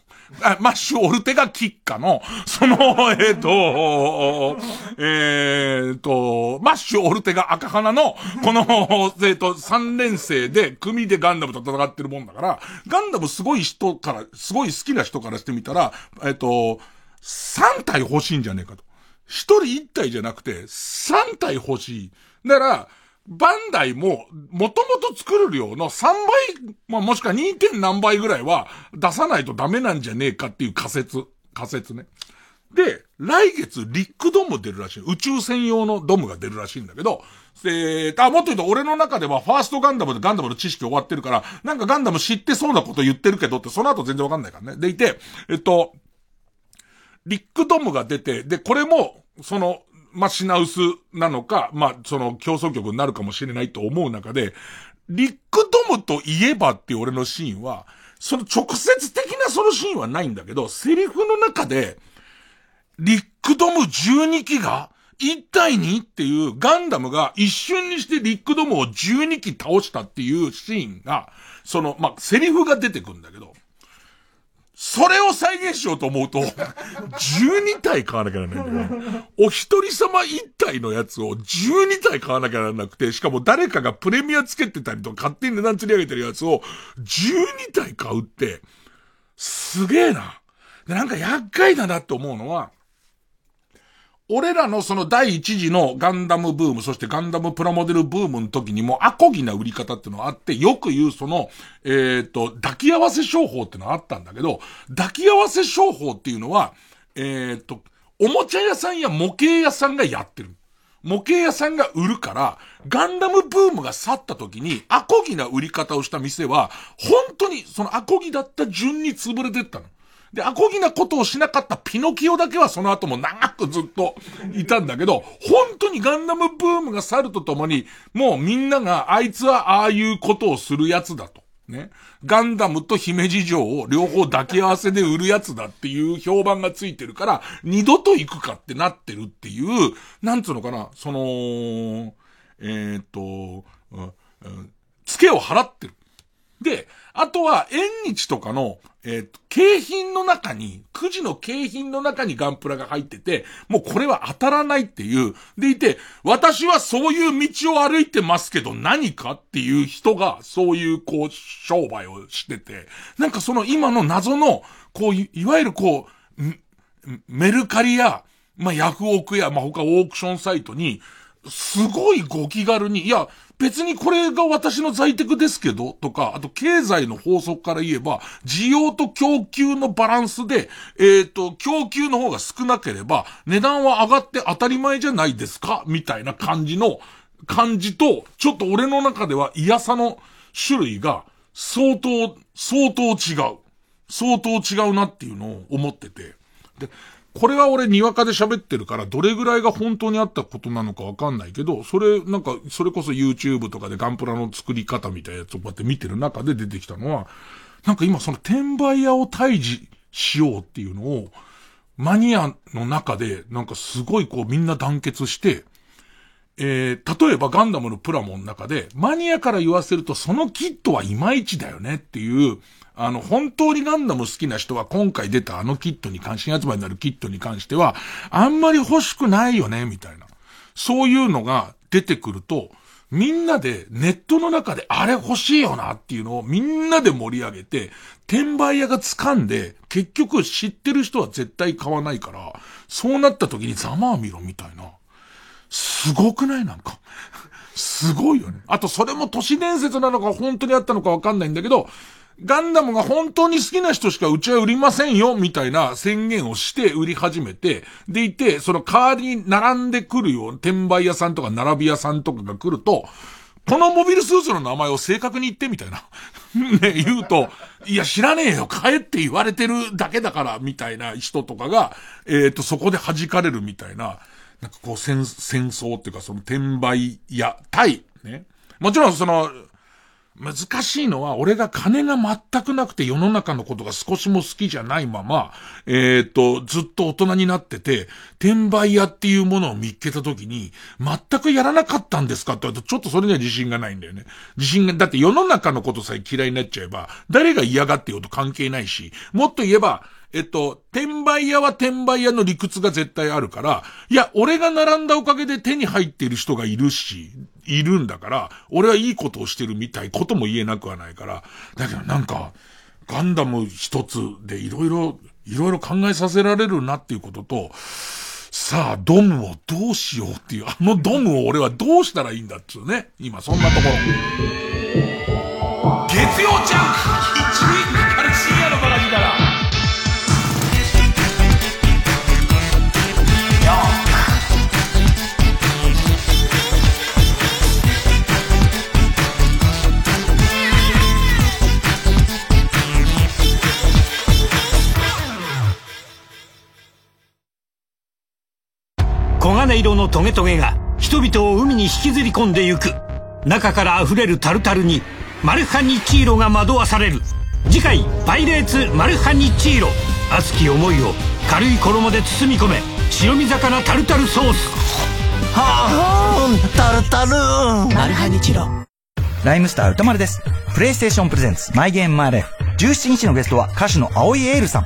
マッシュ・オルテがキッカの、その、えっ、と、えっ、と、マッシュ・オルテが赤花の、この、えっ、と、三連星で、組でガンダムと戦ってるもんだから、ガンダムすごい人から、すごい好きな人からしてみたら、えっ、と、3体欲しいんじゃねえかと。一人一体じゃなくて、3体欲しい。だから、バンダイも、もともと作る量の3倍、まあ、もしくは 2. 点何倍ぐらいは出さないとダメなんじゃねえかっていう仮説。仮説ね。で、来月リックドム出るらしい。宇宙専用のドムが出るらしいんだけど、で、あ、もっと言うと俺の中ではファーストガンダムでガンダムの知識終わってるから、なんかガンダム知ってそうなこと言ってるけどって、その後全然わかんないからね。でいて、えっと、リックドムが出て、で、これも、その、まあ、品薄なのか、まあ、その競争曲になるかもしれないと思う中で、リックドムといえばっていう俺のシーンは、その直接的なそのシーンはないんだけど、セリフの中で、リックドム12機が1対2っていうガンダムが一瞬にしてリックドムを12機倒したっていうシーンが、その、まあ、セリフが出てくんだけど、それを再現しようと思うと、12体買わなきゃならないんだよ。お一人様1体のやつを12体買わなきゃならなくて、しかも誰かがプレミアつけてたりとか勝手に値段釣り上げてるやつを12体買うって、すげえな。で、なんか厄介だなって思うのは、俺らのその第一次のガンダムブーム、そしてガンダムプラモデルブームの時にもアコギな売り方っていうのがあって、よく言うその、えっ、と、抱き合わせ商法っていうのがあったんだけど、抱き合わせ商法っていうのは、えっ、と、おもちゃ屋さんや模型屋さんがやってる。模型屋さんが売るから、ガンダムブームが去った時に、アコギな売り方をした店は、本当にそのアコギだった順に潰れてったの。で、アコギなことをしなかったピノキオだけはその後も長くずっといたんだけど、本当にガンダムブームが去るとともに、もうみんながあいつはああいうことをするやつだと。ね。ガンダムと姫路城を両方抱き合わせで売るやつだっていう評判がついてるから、二度と行くかってなってるっていう、なんつうのかな、その、えっ、と、うんうんツケを払ってる。で、あとは、縁日とかの、えっ、と、景品の中に、くじの景品の中にガンプラが入ってて、もうこれは当たらないっていう。でいて、私はそういう道を歩いてますけど何かっていう人が、そういうこう、商売をしてて、なんかその今の謎の、こうい、わゆるこう、メルカリや、まあ、ヤフオクや、まあ、他オークションサイトに、すごいご気軽に、いや、別にこれが私の在宅ですけど、とか、あと経済の法則から言えば、需要と供給のバランスで、えっ、と、供給の方が少なければ、値段は上がって当たり前じゃないですか？みたいな感じの、感じと、ちょっと俺の中では嫌さの種類が、相当、相当違う。相当違うなっていうのを思ってて。で、これは俺にわかで喋ってるから、どれぐらいが本当にあったことなのかわかんないけど、それ、なんか、それこそ YouTube とかでガンプラの作り方みたいなやつをこうやって見てる中で出てきたのは、なんか今その転売屋を退治しようっていうのを、マニアの中で、なんかすごいこうみんな団結して、えー、例えばガンダムのプラモの中で、マニアから言わせるとそのキットはいまいちだよねっていう、あの、本当にガンダム好きな人は今回出たあのキットに関、新発売になるキットに関しては、あんまり欲しくないよね、みたいな。そういうのが出てくると、みんなでネットの中であれ欲しいよなっていうのをみんなで盛り上げて、転売屋が掴んで、結局知ってる人は絶対買わないから、そうなった時にざまあみろみたいな。すごくない？なんか。すごいよね。あとそれも都市伝説なのか本当にあったのかわかんないんだけど、ガンダムが本当に好きな人しかうちは売りませんよ、みたいな宣言をして売り始めて、でいて、その代わりに並んでくるような、転売屋さんとか並び屋さんとかが来ると、このモビルスーツの名前を正確に言ってみたいな。ね、言うと、いや知らねえよ、買えって言われてるだけだから、みたいな人とかが、えっ、と、そこで弾かれるみたいな、なんかこう戦、戦争っていうかその転売屋対、ね。もちろんその、難しいのは、俺が金が全くなくて世の中のことが少しも好きじゃないまま、えっ、と、ずっと大人になってて、転売屋っていうものを見っけた時に、全くやらなかったんですかって言われると、ちょっとそれには自信がないんだよね。自信が、だって世の中のことさえ嫌いになっちゃえば、誰が嫌がってようと関係ないし、もっと言えば、えっと、転売屋は転売屋の理屈が絶対あるから、いや、俺が並んだおかげで手に入っている人がいるし、いるんだから、俺はいいことをしてるみたいことも言えなくはないから、だけどなんか、ガンダム一つでいろいろ、いろいろ考えさせられるなっていうことと、さあ、ドムをどうしようっていう、あのドムを俺はどうしたらいいんだっつうね。今、そんなところ。月曜ジャンク !1 ウィーク色のトゲトゲが人々を海に引きずり込んでゆく。中から溢れるタルタルにマルハニチーロが惑わされる。次回「パイレーツマルハニチーロ」熱き思いを軽い衣で包み込め白身魚タルタルソース。はーんタルタル。マルハニチロ。ライムスター歌丸です。プレイステーションプレゼンツマイゲームマイライフ17日のゲストは歌手の青井エールさん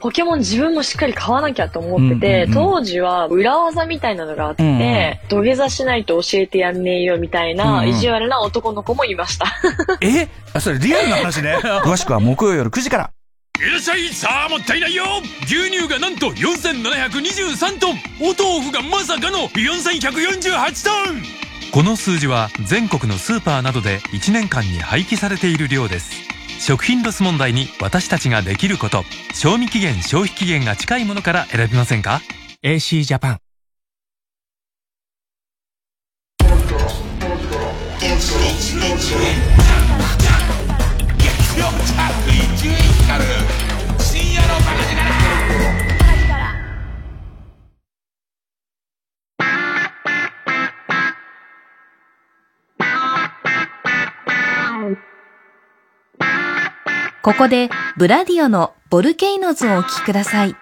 ポケモン自分もしっかり買わなきゃと思ってて、当時は裏技みたいなのがあって、うんうん。土下座しないと教えてやんねえよみたいな意地悪な男の子もいました。え？あそれリアルな話ね。詳しくは木曜夜9時から。いらっしゃいさあもったいないよ。牛乳がなんと4723トン。お豆腐がまさかの4148トン。この数字は全国のスーパーなどで1年間に廃棄されている量です食品ロス問題に私たちができること。賞味期限消費期限が近いものから選びませんか？AC ジャパン。月曜ジャンクここでブラディオのボルケイノズをお聴きください。い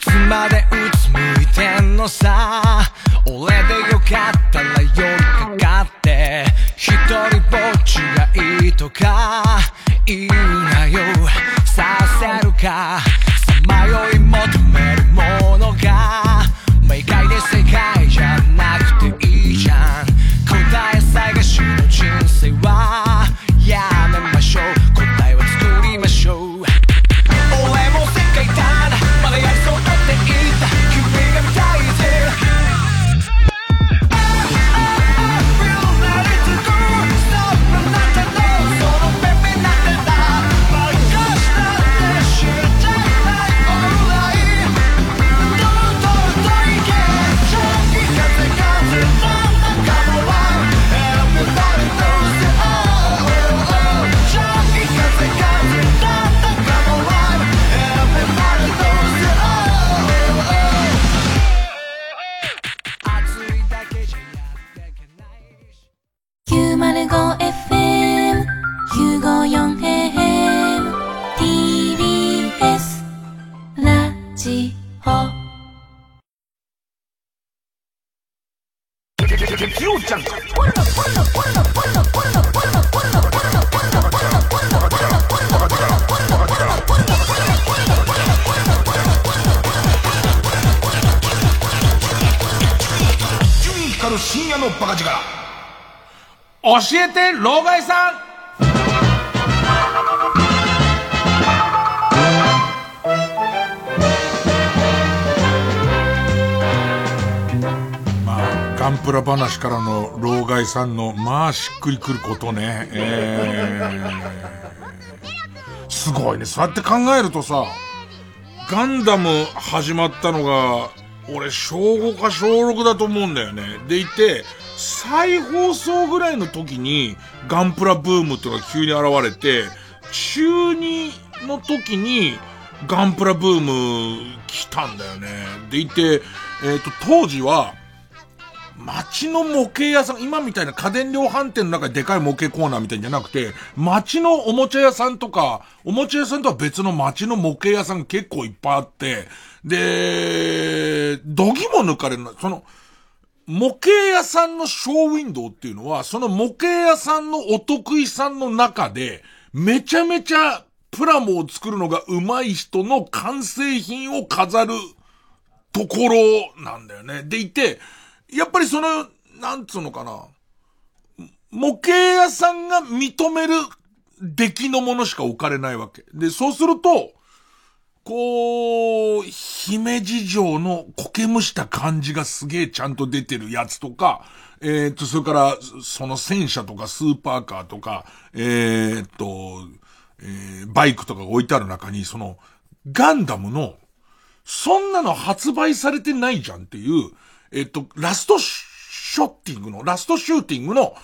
つまでうつむいてんのさ？俺でよかったらよりかかって一人ぼっちがいいとか言うなよ。させるか。えて老害さんまあ、ガンプラ話からの老害さんの、まあ、しっくりくることね。えー、すごいね。そうやって考えるとさ、ガンダム始まったのが、俺、小5か小6だと思うんだよね。でいて、再放送ぐらいの時に、ガンプラブームっていうのが急に現れて、中2の時に、ガンプラブーム来たんだよね。でいて、えっ、と、当時は、街の模型屋さん、今みたいな家電量販店の中にでかい模型コーナーみたいじゃなくて、街のおもちゃ屋さんとか、おもちゃ屋さんとは別の街の模型屋さんが結構いっぱいあって、で、どぎも抜かれるの。その、模型屋さんのショーウィンドウっていうのは、その模型屋さんのお得意さんの中で、めちゃめちゃプラモを作るのが上手い人の完成品を飾るところなんだよね。でいて、やっぱりその、なんつうのかな。模型屋さんが認める出来のものしか置かれないわけ。で、そうすると、こう、姫路城の苔むした感じがすげえちゃんと出てるやつとか、えっ、と、それから、その戦車とかスーパーカーとか、えっ、と、えーバイクとかが置いてある中に、その、ガンダムの、そんなの発売されてないじゃんっていう、えっ、と、ラストショッティングの、ラストシューティングの、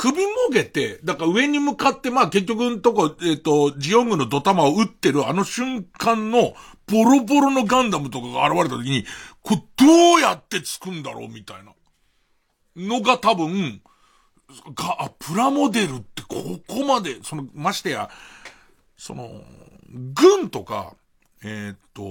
首もげて、だから上に向かって、まあ結局のとこ、えっ、と、ジオングのドタマを撃ってるあの瞬間の、ボロボロのガンダムとかが現れた時に、これどうやってつくんだろうみたいな。のが多分、が、あ、プラモデルってここまで、その、ましてや、その、軍とか、えっと、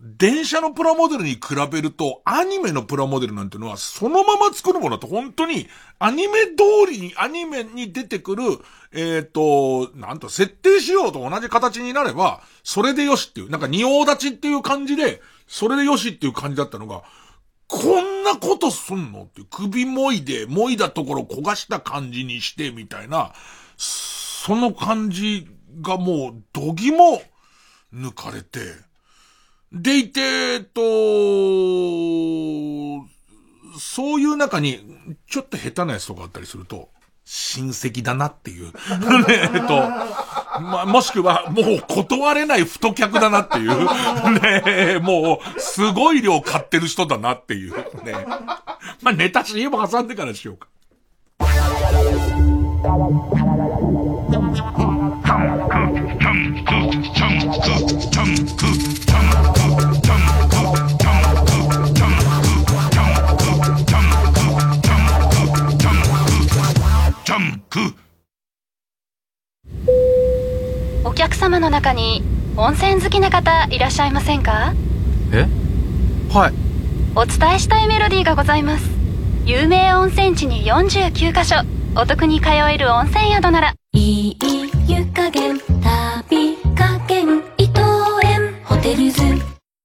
電車のプラモデルに比べると、アニメのプラモデルなんてのは、そのまま作るものだと本当に、アニメ通りに、アニメに出てくる、えーっと、なんと、設定仕様と同じ形になれば、それでよしっていう、なんか仁王立ちっていう感じで、それでよしっていう感じだったのが、こんなことすんのって、首もいで、もいだところ焦がした感じにして、みたいな、その感じがもう、どぎも、抜かれて、でいて、えっと、そういう中に、ちょっと下手なやつとかあったりすると、親戚だなっていう。ねえっと、まあ、もしくは、もう断れない太客だなっていう。ねえ、もう、すごい量買ってる人だなっていう。ねまあ、ネタ CM 挟んでからしようか。お客様の中に温泉好きな方いらっしゃいませんか？え？はい。お伝えしたいメロディーがございます。有名温泉地に49カ所。お得に通える温泉宿なら。いい湯加減旅加減伊藤園。ホテルズ。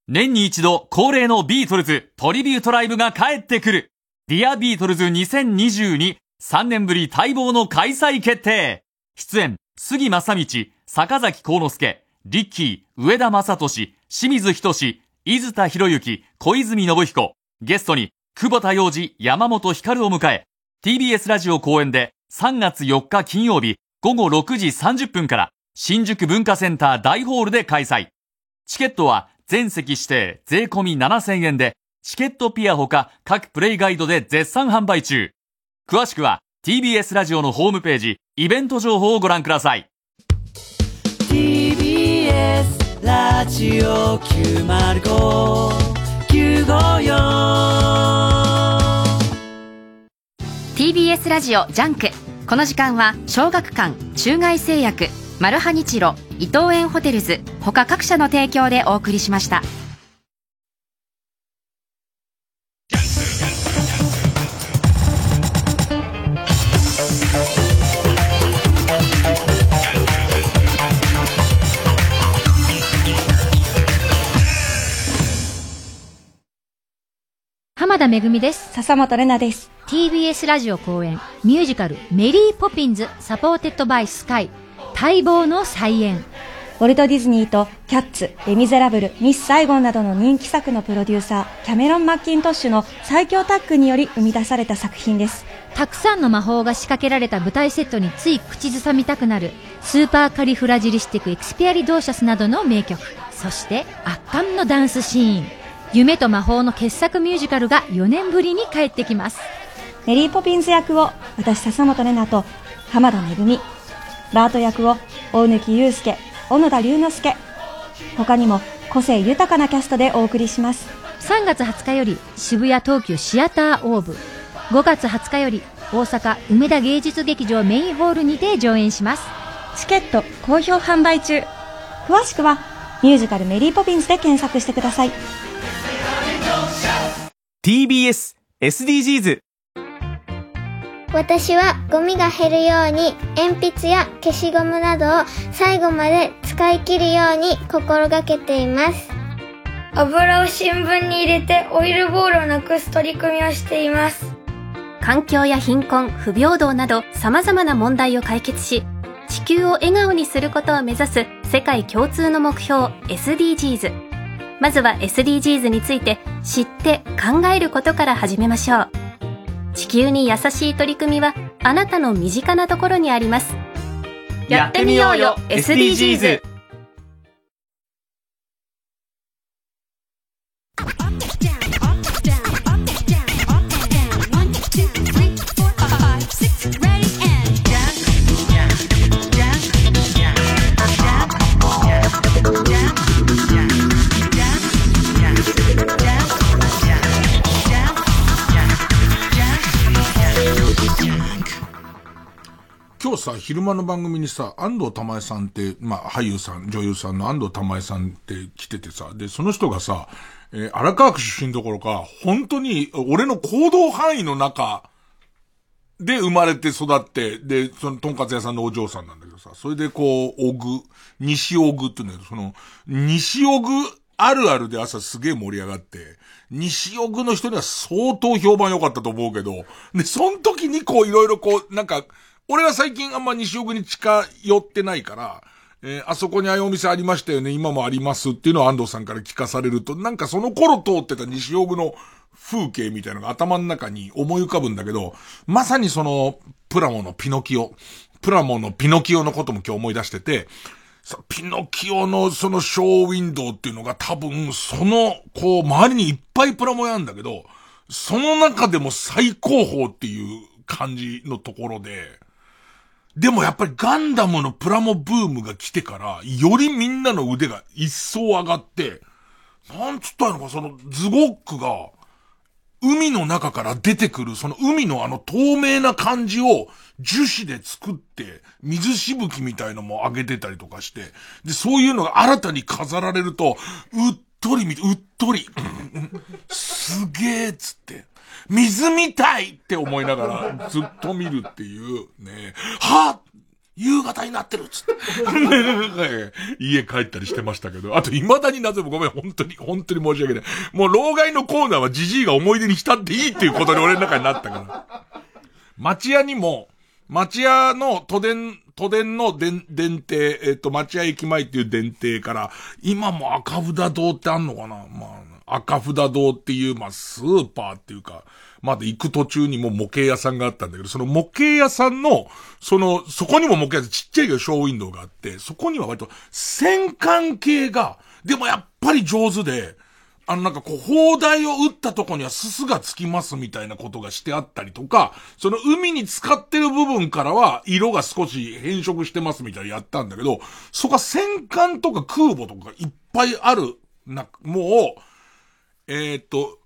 年に一度恒例のビートルズトリビュートライブが帰ってくる。ディアビートルズ2022、3年ぶり待望の開催決定。出演、杉正道、坂崎幸之助、リッキー、上田正俊、清水仁志、伊豆田博之、小泉信彦。ゲストに、久保田洋二、山本光を迎え、TBS ラジオ公演で3月4日金曜日午後6時30分から新宿文化センター大ホールで開催。チケットは全席指定税込7000円で、チケットピアほか各プレイガイドで絶賛販売中。詳しくは TBS ラジオのホームページ、イベント情報をご覧ください。TBS ラジオ905954 TBS ラジオジャンク。この時間は小学館中外製薬マルハニチロ伊藤園ホテルズ他各社の提供でお送りしました田めぐみです。笹本玲奈です。TBS ラジオ公演ミュージカルメリーポピンズ Supported by Sky 待望の再演。ウォルト・ディズニーとキャッツ、レ・ミゼラブル、ミス・サイゴンなどの人気作のプロデューサー、キャメロン・マッキントッシュの最強タッグにより生み出された作品です。たくさんの魔法が仕掛けられた舞台セットについ口ずさみたくなるスーパーカリフラジリスティック・エクスピアリ・ドーシャスなどの名曲。そして圧巻のダンスシーン。夢と魔法の傑作ミュージカルが4年ぶりに帰ってきます。メリー・ポピンズ役を私、笹本玲奈と浜田めぐみ、バート役を大貫祐介、小野田龍之介、他にも個性豊かなキャストでお送りします。3月20日より渋谷東急シアターオーブ5月20日より大阪梅田芸術劇場メインホールにて上演しますチケット好評販売中。詳しくはミュージカルメリー・ポピンズで検索してください。TBS SDGs 私はゴミが減るように鉛筆や消しゴムなどを最後まで使い切るように心がけています。油を新聞に入れてオイルボールをなくす取り組みをしています。環境や貧困、不平等など様々な問題を解決し、地球を笑顔にすることを目指す世界共通の目標 SDGs。まずは SDGs について知って考えることから始めましょう。地球に優しい取り組みはあなたの身近なところにあります。やってみようよ SDGs 今日さ、昼間の番組にさ、安藤玉恵さんって、まあ、俳優さん、女優さんの安藤玉恵さんって来ててさ、で、その人がさ、えー荒川区出身どころか、本当に、俺の行動範囲の中で生まれて育って、で、その、とんかつ屋さんのお嬢さんなんだけどさ、それでこう、おぐ、西おぐって言うんだけど、その、西おぐあるあるで朝すげえ盛り上がって、西おぐの人には相当評判良かったと思うけど、で、その時にこう、いろいろこう、なんか、俺は最近あんま西奥に近寄ってないから、えーあそこにああいうお店ありましたよね、今もありますっていうのを安藤さんから聞かされると、なんかその頃通ってた西奥の風景みたいなのが頭の中に思い浮かぶんだけど、まさにその、プラモのピノキオ、プラモのピノキオのことも今日思い出してて、ピノキオのそのショーウィンドウっていうのが多分、その、こう、周りにいっぱいプラモやんだけど、その中でも最高峰っていう感じのところで、でもやっぱりガンダムのプラモブームが来てから、よりみんなの腕が一層上がって、なんつったのか、そのズゴックが、海の中から出てくる、その海のあの透明な感じを樹脂で作って、水しぶきみたいのも上げてたりとかして、で、そういうのが新たに飾られると、うっとり見て、うっとり、すげえっつって、水みたいって思いながらずっと見るっていうね、はぁ夕方になってるっつって。家帰ったりしてましたけど。あと、未だになぜもごめん、本当に、本当に申し訳ない。もう、老害のコーナーはジジイが思い出に浸っていいっていうことに俺の中になったから。町屋にも、町屋の都電、都電の電、電停、えっ、と、町屋駅前っていう電停から、今も赤札堂ってあんのかなまあ、赤札堂っていう、まあ、スーパーっていうか、まだ行く途中にも模型屋さんがあったんだけど、その模型屋さんの、その、そこにも模型屋さん、ちっちゃいけどショーウィンドウがあって、そこには割と戦艦系が、でもやっぱり上手で、あのなんかこう、砲台を撃ったとこにはすすがつきますみたいなことがしてあったりとか、その海に使ってる部分からは色が少し変色してますみたいなやったんだけど、そこは戦艦とか空母とかいっぱいある、な、もう、えーっと、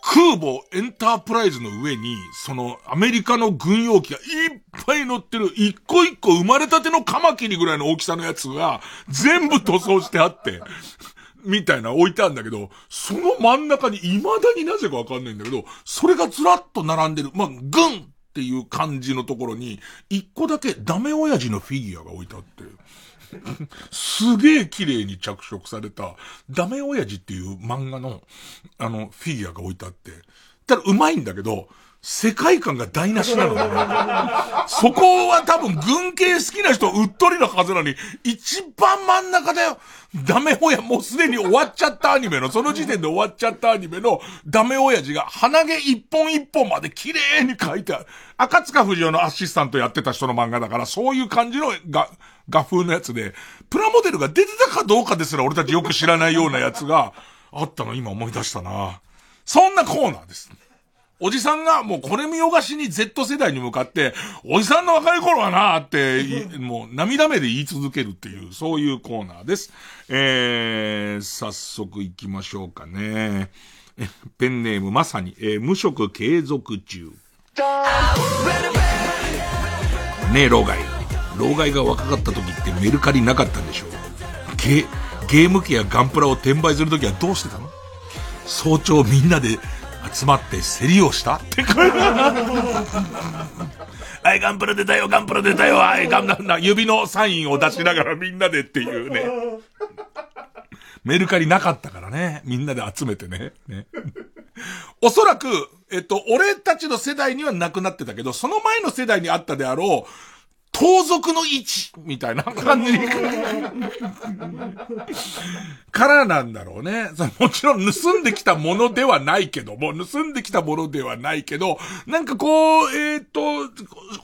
空母エンタープライズの上に、そのアメリカの軍用機がいっぱい乗ってる、一個一個生まれたてのカマキリぐらいの大きさのやつが、全部塗装してあって、みたいな置いてあるんだけど、その真ん中に未だになぜかわかんないんだけど、それがずらっと並んでる、まあ、軍っていう感じのところに、一個だけダメ親父のフィギュアが置いてあって、すげえ綺麗に着色された、ダメ親父っていう漫画の、あの、フィギュアが置いてあって、ただうまいんだけど、世界観が台無しなのね。そこは多分軍系好きな人うっとりなはずなのに、一番真ん中だよ。ダメ親、もうすでに終わっちゃったアニメの、その時点で終わっちゃったアニメのダメ親父が鼻毛一本一本まで綺麗に描いてある。赤塚不二夫のアシスタントやってた人の漫画だから、そういう感じのが、画風のやつで、プラモデルが出てたかどうかですら俺たちよく知らないようなやつがあったの今思い出したな。そんなコーナーです。おじさんがもうこれ見よがしに Z 世代に向かって、おじさんの若い頃はなって、もう涙目で言い続けるっていう、そういうコーナーです。えー、早速行きましょうかね。ペンネームまさに、えー、無職継続中。ねえ、老害。老害が若かった時ってメルカリなかったんでしょゲ、ゲーム機やガンプラを転売する時はどうしてたの？早朝みんなで集まって競りをした？って。声 はい、ガンプラ出たよ、ガンプラ出たよ、はい、ガンプラ、指のサインを出しながらみんなでっていうね。メルカリなかったからね。みんなで集めてね。ね。おそらく、えっと、俺たちの世代にはなくなってたけど、その前の世代にあったであろう、盗賊の位置みたいな感じからなんだろうね。もちろん盗んできたものではないけども、盗んできたものではないけど、なんかこう、えっ、ー、と、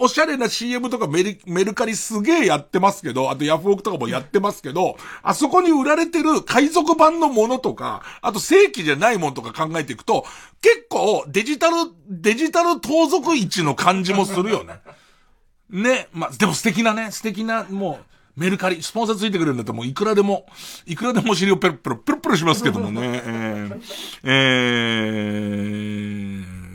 おしゃれな CM とかメルメルカリすげえやってますけど、あとヤフオクとかもやってますけど、あそこに売られてる海賊版のものとか、あと正規じゃないものとか考えていくと、結構デジタル、デジタル盗賊位置の感じもするよね。ね、まあ、でも素敵なね、素敵な、もう、メルカリ、スポンサーついてくれるんだったらもういくらでも、いくらでもお尻をペロペロ、ペロペロしますけどもね、えー、え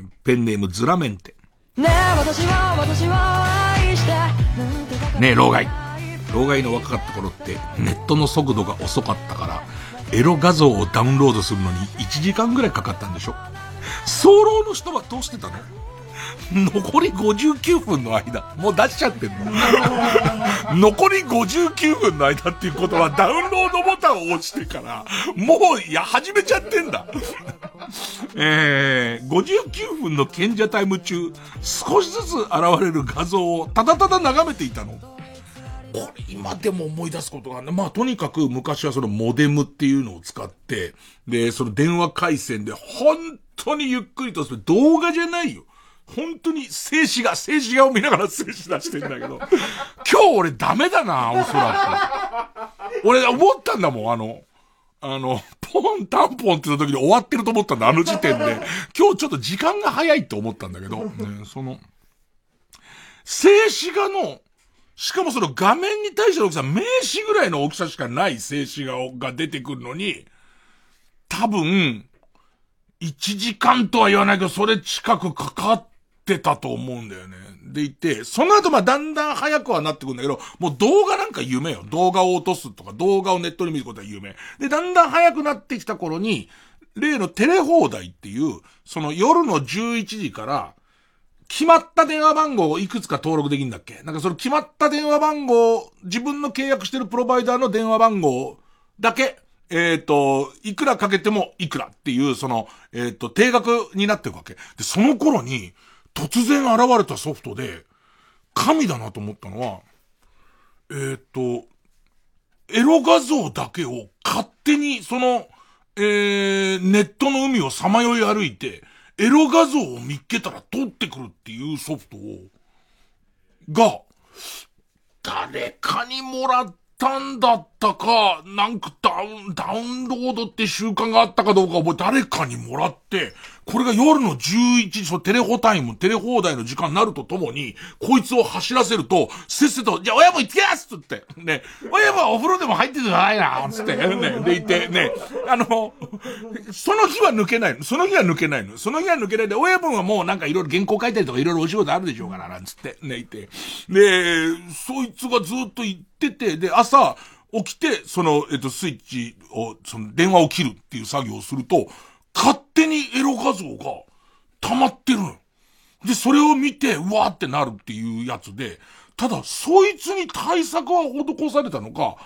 ー、ペンネームズラメンテ。ねえ、私は、私は愛して。ねえ、老害。老害の若かった頃って、ネットの速度が遅かったから、エロ画像をダウンロードするのに1時間ぐらいかかったんでしょ早漏の人はどうしてたの？残り59分の間、もう出しちゃってんの。残り59分の間っていうことはダウンロードボタンを押してから、もう、いや、始めちゃってんだ。えー、59分の賢者タイム中、少しずつ現れる画像をただただ眺めていたの。これ今でも思い出すことがあるまあとにかく昔はそのモデムっていうのを使って、で、その電話回線で本当にゆっくりとする動画じゃないよ。本当に静止画、静止画を見ながら静止出してんだけど、今日俺ダメだな、おそらく。俺思ったんだもん、あの、あの、ポンタンポンって言った時に終わってると思ったんだ、あの時点で。今日ちょっと時間が早いって思ったんだけど、ね、その、静止画の、しかもその画面に対しての大きさ、名刺ぐらいの大きさしかない静止画が出てくるのに、多分、1時間とは言わないけど、それ近くかかっってたと思うんだよね。でいて、その後まあだんだん早くはなってくるんだけど、もう動画なんか夢よ。動画を落とすとか、動画をネットに見ることは夢。で、だんだん早くなってきた頃に、例のテレ放題っていう、その夜の11時から、決まった電話番号をいくつか登録できるんだっけ？なんかその決まった電話番号、自分の契約してるプロバイダーの電話番号だけ、えっ、ー、と、いくらかけてもいくらっていう、その、えっ、ー、と、定額になってるわけ。で、その頃に、突然現れたソフトで、神だなと思ったのは、えー、っと、エロ画像だけを勝手にその、えー、ネットの海をさまよい歩いて、エロ画像を見っけたら撮ってくるっていうソフトを、が、誰かにもらったんだったか、なんかダウン、ダウンロードって習慣があったかどうか覚え、誰かにもらって、これが夜の11時、そう、テレホタイム、テレ放題の時間になるとともに、こいつを走らせると、せっせと、じゃあ親も行ってきますつって、ね、親もお風呂でも入っててくださいな、つって、ね、でいて、ね、あの、その日は抜けないの。その日は抜けないの。その日は抜けないで、親分はもうなんかいろいろ原稿書いたりとかいろいろお仕事あるでしょうから、なんつって、ね、いて。で、そいつがずっと言ってて、で、朝、起きて、その、えっと、スイッチを、その、電話を切るっていう作業をすると、勝手にエロ画像が溜まってるの。で、それを見て、うわーってなるっていうやつで、ただ、そいつに対策は施されたのか、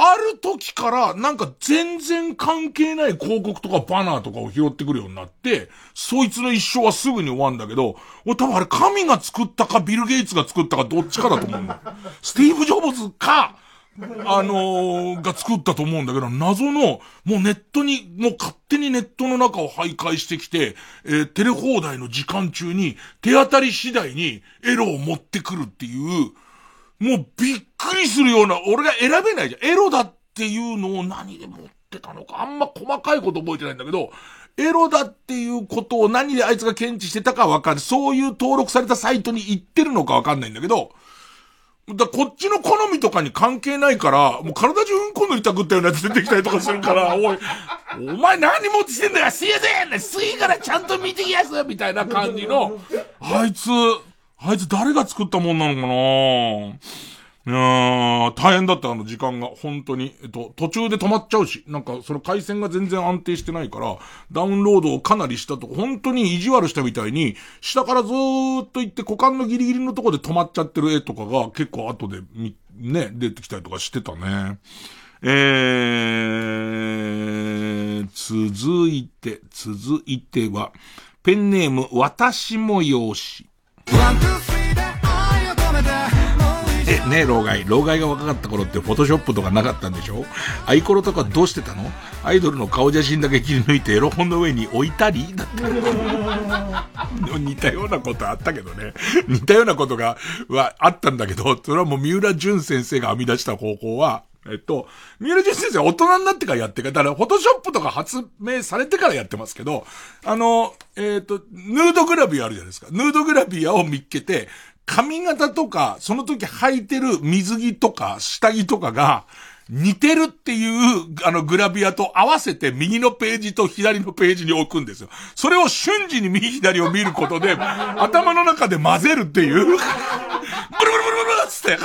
ある時から、なんか全然関係ない広告とかバナーとかを拾ってくるようになって、そいつの一生はすぐに終わるんだけど、俺多分あれ神が作ったかビル・ゲイツが作ったかどっちかだと思うんだよ。スティーブ・ジョブズか、あのー、が作ったと思うんだけど、謎の、もうネットに、もう勝手にネットの中を徘徊してきて、えーテレ放題の時間中に、手当たり次第にエロを持ってくるっていう、もうびっくりするような、俺が選べないじゃん。エロだっていうのを何で持ってたのか、あんま細かいこと覚えてないんだけど、エロだっていうことを何であいつが検知してたかわかる。そういう登録されたサイトに行ってるのかわかんないんだけど、だこっちの好みとかに関係ないから、もう体中うんこ塗りたくったようなやつ出てきたりとかするから、おい、お前何持ちしてんだよすいませんすいからちゃんと見てきやすみたいな感じの、あいつ、あいつ誰が作ったもんなのかな？いやー、大変だった、あの時間が、本当に。えっと、途中で止まっちゃうし、なんか、その回線が全然安定してないから、ダウンロードをかなりしたと、本当に意地悪したみたいに、下からずーっと行って股間のギリギリのとこで止まっちゃってる絵とかが結構後で、ね、出てきたりとかしてたね。えー、続いて、続いては、ペンネーム、私も用紙。ね、老害。老害が若かった頃ってフォトショップとかなかったんでしょ？アイコロとかどうしてたの？アイドルの顔写真だけ切り抜いてエロ本の上に置いたり？だった。似たようなことあったけどね。似たようなことが、はあったんだけど、それはもう三浦淳先生が編み出した方法は、えっと、三浦淳先生は大人になってからやってから、だから、フォトショップとか発明されてからやってますけど、あの、えっ、と、ヌードグラビアあるじゃないですか。ヌードグラビアを見っけて、髪型とか、その時履いてる水着とか、下着とかが、似てるっていう、あの、グラビアと合わせて右のページと左のページに置くんですよ。それを瞬時に右左を見ることで、頭の中で混ぜるっていう、ブルブルブルブルっつって、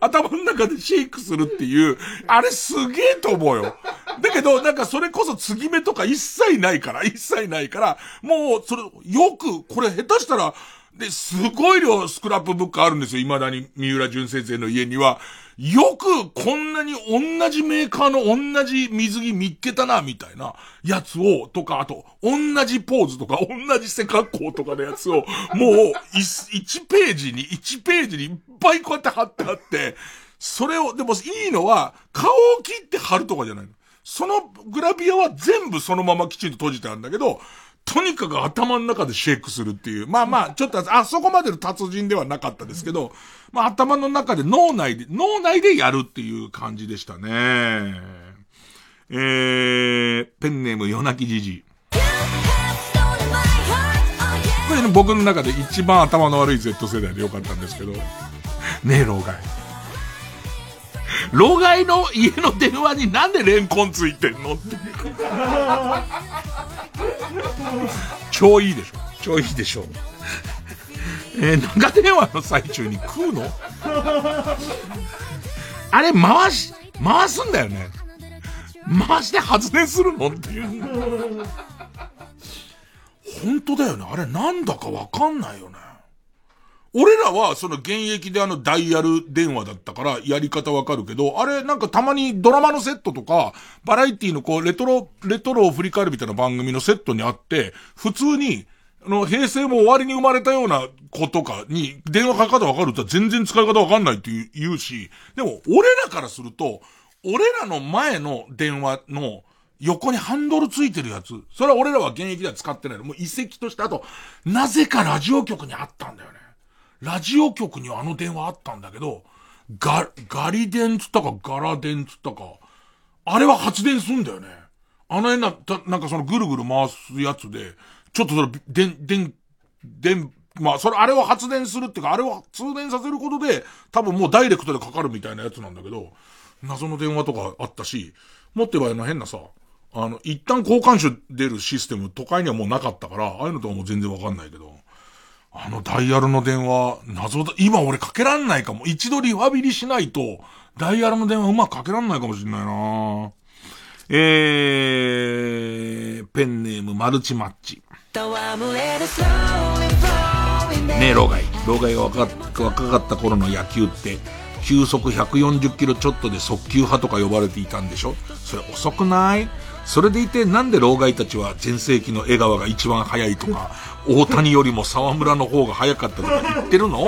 頭の中でシェイクするっていう、あれすげえと思うよ。だけど、なんかそれこそ継ぎ目とか一切ないから、一切ないから、もう、それ、よく、これ下手したら、で、すごい量スクラップブックあるんですよ。未だに三浦淳先生の家には。よくこんなに同じメーカーの同じ水着見っけたな、みたいなやつを、とか、あと、同じポーズとか、同じ背格好とかのやつを、もう、1ページに、1ページにいっぱいこうやって貼ってあって、それを、でもいいのは、顔を切って貼るとかじゃないの。そのグラビアは全部そのままきちんと閉じてあるんだけど、とにかく頭の中でシェイクするっていう。まあまあ、ちょっと、あそこまでの達人ではなかったですけど、まあ頭の中で脳内で、脳内でやるっていう感じでしたね。えー、ペンネーム夜泣きじじ。これね、僕の中で一番頭の悪い Z 世代でよかったんですけど、ねえ、老害。老害の家の電話になんでレンコンついてんの？って。超いいでしょ超いいでしょえー、長電話の最中に食うの？あれ回し、回すんだよね。回して発電するの？っていう。本当だよね。あれなんだかわかんないよね。俺らはその現役であのダイヤル電話だったからやり方わかるけど、あれなんかたまにドラマのセットとか、バラエティのこうレトロ、レトロを振り返るみたいな番組のセットにあって、普通に、あの、平成も終わりに生まれたような子とかに電話かけ方わかるって全然使い方わかんないって言う言うし、でも俺らからすると、俺らの前の電話の横にハンドルついてるやつ、それは俺らは現役では使ってないの。もう遺跡として、あと、なぜかラジオ局にあったんだよね。ラジオ局にあの電話あったんだけど、ガ、ガリ電つったかガラ電つったか、あれは発電すんだよね。あの辺な、たなんかそのぐるぐる回すやつで、ちょっとそれ、電、電、電、まあ、それ、あれを発電するっていうか、あれを通電させることで、多分もうダイレクトでかかるみたいなやつなんだけど、謎の電話とかあったし、もっと言えばあの変なさ、あの、一旦交換手出るシステム、都会にはもうなかったから、ああいうのとかも全然わかんないけど、あのダイヤルの電話、謎だ、今俺かけらんないかも。一度リファビリしないと、ダイヤルの電話うまくかけらんないかもしれないなえー、ペンネームマルチマッチ。ねえ、老害。老害が若かった頃の野球って、球速140キロちょっとで速球派とか呼ばれていたんでしょ？それ遅くない？それでいてなんで老害たちは全盛期の江川が一番速いとか、大谷よりも沢村の方が早かったとか言ってるの？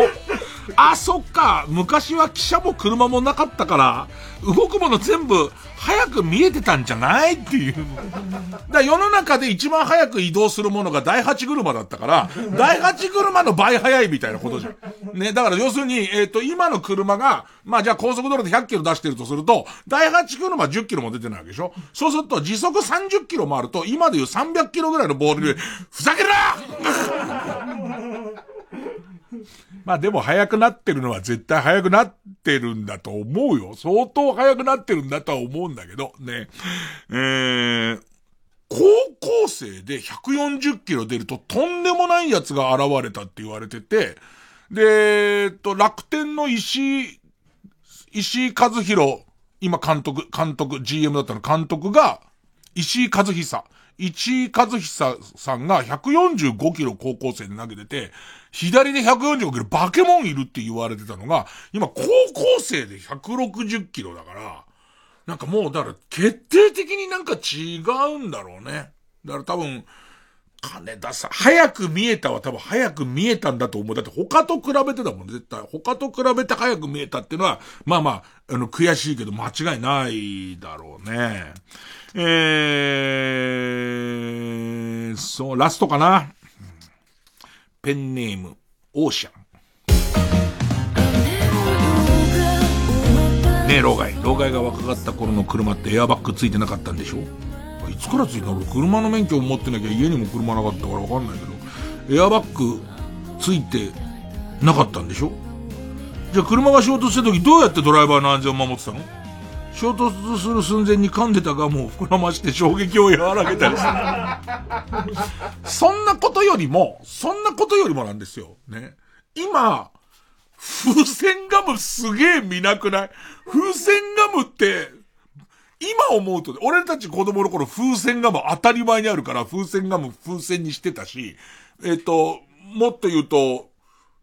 あ、そっか。昔は汽車も車もなかったから、動くもの全部早く見えてたんじゃないっていう。だ世の中で一番早く移動するものが第八車だったから、第八車の倍早いみたいなことじゃん。ね、だから要するに、えっ、と、今の車が、まあじゃあ高速道路で100キロ出してるとすると、第八車10キロも出てないわけでしょそうすると時速30キロ回ると、今でいう300キロぐらいのボールで、ふざけるな まあでも速くなってるのは絶対速くなってるんだと思うよ。相当速くなってるんだとは思うんだけど、ね。えー、高校生で140キロ出るととんでもないやつが現れたって言われてて、で、えっと、楽天の石井、石井和弘、今監督、監督、GM だったの監督が、石井和久。市井和久さんが145キロ高校生で投げてて、左で145キロバケモンいるって言われてたのが、今高校生で160キロだから、なんかもうだから決定的になんか違うんだろうね。だから多分、金田さん、早く見えたは多分早く見えたんだと思う。だって他と比べてだもん、絶対。他と比べて早く見えたっていうのは、まあまあ、あの、悔しいけど間違いないだろうね。えー、そう、ラストかな。ペンネーム、オーシャン。ねえ、老害。老害が若かった頃の車ってエアバッグついてなかったんでしょ？いつからついたの車の免許を持ってなきゃ家にも車なかったからわかんないけど、エアバッグついてなかったんでしょじゃあ車が衝突した時どうやってドライバーの安全を守ってたの衝突する寸前に噛んでたガムを膨らまして衝撃を和らげたりする。そんなことよりも、そんなことよりもなんですよ。ね。今、風船ガムすげえ見なくない風船ガムって、今思うと、俺たち子供の頃風船ガム当たり前にあるから風船ガム風船にしてたし、えっ、と、もっと言うと、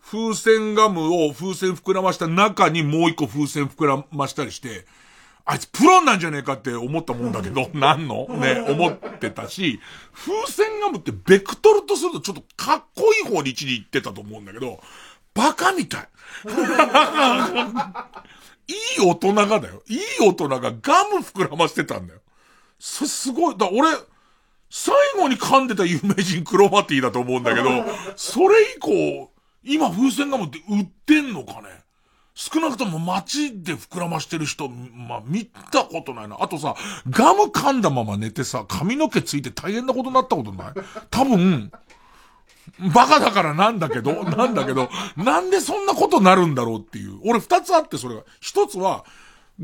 風船ガムを風船膨らました中にもう一個風船膨らましたりして、あいつプロなんじゃねえかって思ったもんだけど、なんの？ね、思ってたし、風船ガムってベクトルとするとちょっとかっこいい方に一に行ってたと思うんだけど、バカみたい。いい大人がだよ。いい大人がガム膨らましてたんだよ。すごい。だ俺、最後に噛んでた有名人クロマティだと思うんだけど、それ以降、今風船ガムって売ってんのかね？少なくとも街で膨らましてる人、まあ、見たことないな。あとさ、ガム噛んだまま寝てさ、髪の毛ついて大変なことになったことない？多分、バカだからなんだけど、なんだけど、なんでそんなことなるんだろうっていう。俺二つあってそれが。一つは、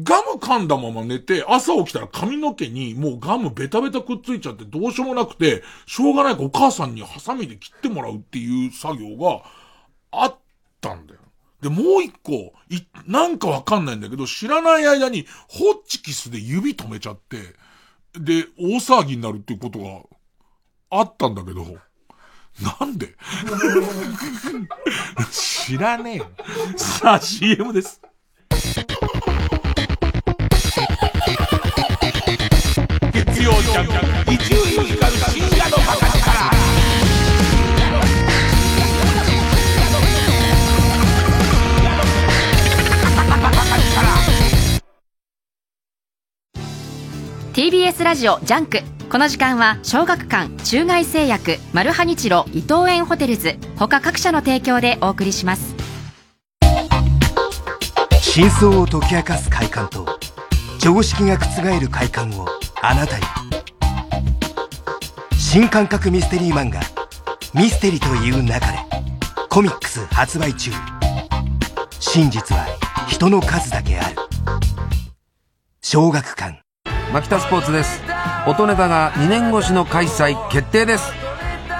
ガム噛んだまま寝て、朝起きたら髪の毛にもうガムベタベタくっついちゃってどうしようもなくて、しょうがないからお母さんにハサミで切ってもらうっていう作業があったんだよ。で、もう一個、い、なんかわかんないんだけど、知らない間にホッチキスで指止めちゃって、で、大騒ぎになるっていうことがあったんだけど、なんで？知らねえよ。さあ、CM です。月曜ジャンク、伊集院光る深夜の博士から。TBS ラジオジャンクこの時間は小学館中外製薬マルハニチロ伊藤園ホテルズ他各社の提供でお送りします。真相を解き明かす快感と常識が覆る快感をあなたに。新感覚ミステリー漫画「ミステリという勿れ」コミックス発売中。真実は人の数だけある。小学館。牧田スポーツです。音ネタが2年越しの開催決定です。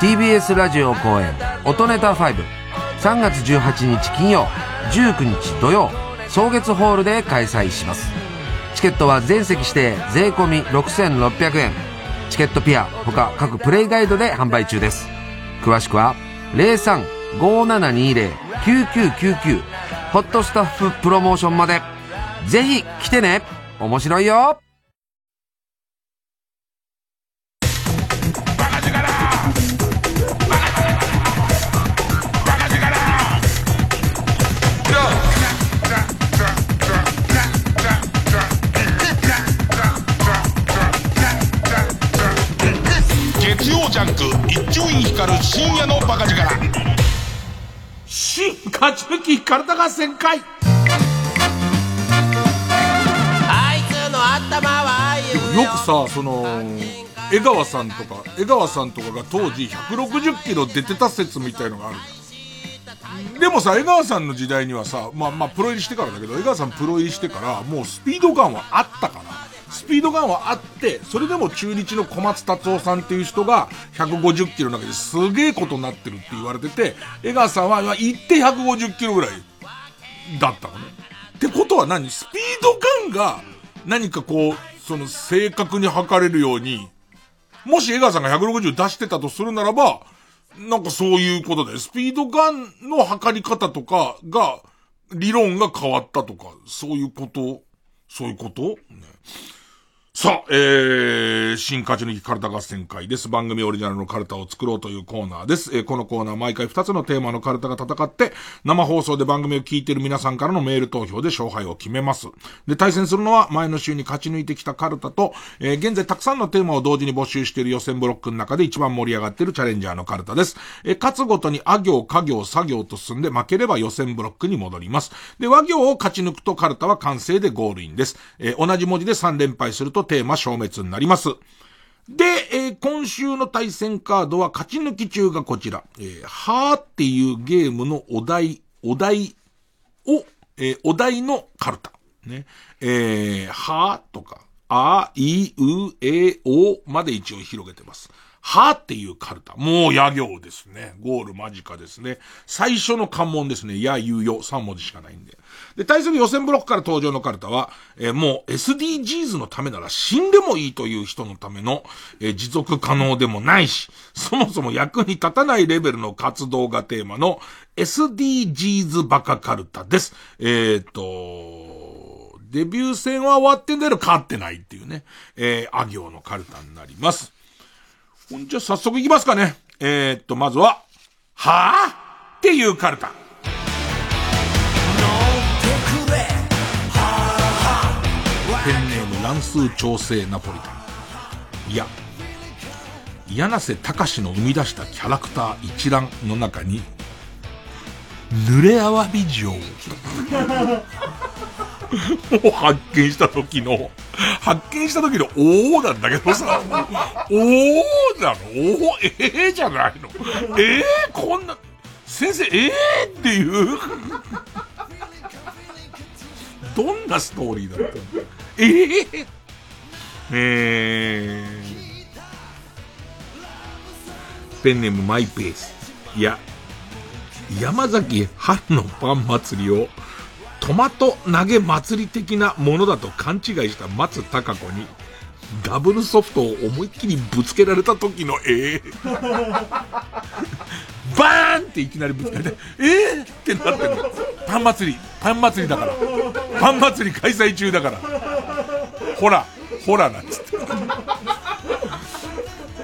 TBS ラジオ公演音ネタ53月18日金曜19日土曜草月ホールで開催します。チケットは全席指定税込6600円。チケットピア他各プレイガイドで販売中です。詳しくは035720-9999ホットスタッフプロモーションまで。ぜひ来てね。面白いよ。のバカ力。新勝ち抜き体合戦会あいつの頭はよ。くさその江川さんとか江川さんとかが当時160キロ出てた説みたいのがある。じゃんでもさ江川さんの時代にはさまあまあプロ入りしてからだけど江川さんプロ入りしてからもうスピードガンはあったからスピードガンはあってそれでも中日の小松達夫さんっていう人が150キロの中ですげえことになってるって言われてて江川さんは行って150キロぐらいだったのね。ってことは何？スピードガンが何かこうその正確に測れるようにもし江川さんが160出してたとするならば、なんかそういうことで、スピードガンの測り方とかが、理論が変わったとか、そういうこと？そういうこと、ね。さあ、えー、新勝ち抜きカルタ合戦会です。番組オリジナルのカルタを作ろうというコーナーです。えー、このコーナー毎回2つのテーマのカルタが戦って、生放送で番組を聞いている皆さんからのメール投票で勝敗を決めます。で、対戦するのは前の週に勝ち抜いてきたカルタと、えー、現在たくさんのテーマを同時に募集している予選ブロックの中で一番盛り上がっているチャレンジャーのカルタです。えー、勝つごとにあ行、家行、作業と進んで負ければ予選ブロックに戻ります。で、和行を勝ち抜くとカルタは完成でゴールインです。えー、同じ文字で3連敗するとテーマ消滅になります。で、えー、今週の対戦カードは勝ち抜き中がこちら。えー、はーっていうゲームのお題、お題を、えー、お題のカルタ。ね。えー、はーとか、あ、い、う、え、おまで一応広げてます。はっていうカルタ。もう、や行ですね。ゴール間近ですね。最初の関門ですね。や、ゆ、よ。3文字しかないんで。で、対する予選ブロックから登場のカルタは、えー、もう SDGs のためなら死んでもいいという人のための、えー、持続可能でもないし、そもそも役に立たないレベルの活動がテーマの SDGs バカカルタです。えっ、と、デビュー戦は終わってんだけど勝ってないっていうね、えー、あ行のカルタになります。ほんじゃ早速いきますかね。えー、っと、まずは、はぁ？っていうカルタ。ンネーム乱数調整ナポリタン。いや、柳瀬隆の生み出したキャラクター一覧の中に、濡れアワビ城を。発見した時の、発見した時のおおなんだけどさ、おおなの？おおええー、じゃないの。ええ？ー、こんな、先生、ええ？ー、っていう、どんなストーリーだったの？ええー、ペンネームマイペース。いや、山崎春のパン祭りをトマト投げ祭り的なものだと勘違いした松たか子に、ダブルソフトを思いっきりぶつけられた時のええー、バーンっていきなりぶつけられて、ええー、ってなってるパン祭り、パン祭りだから。パン祭り開催中だから。ほら、ほらなんつって。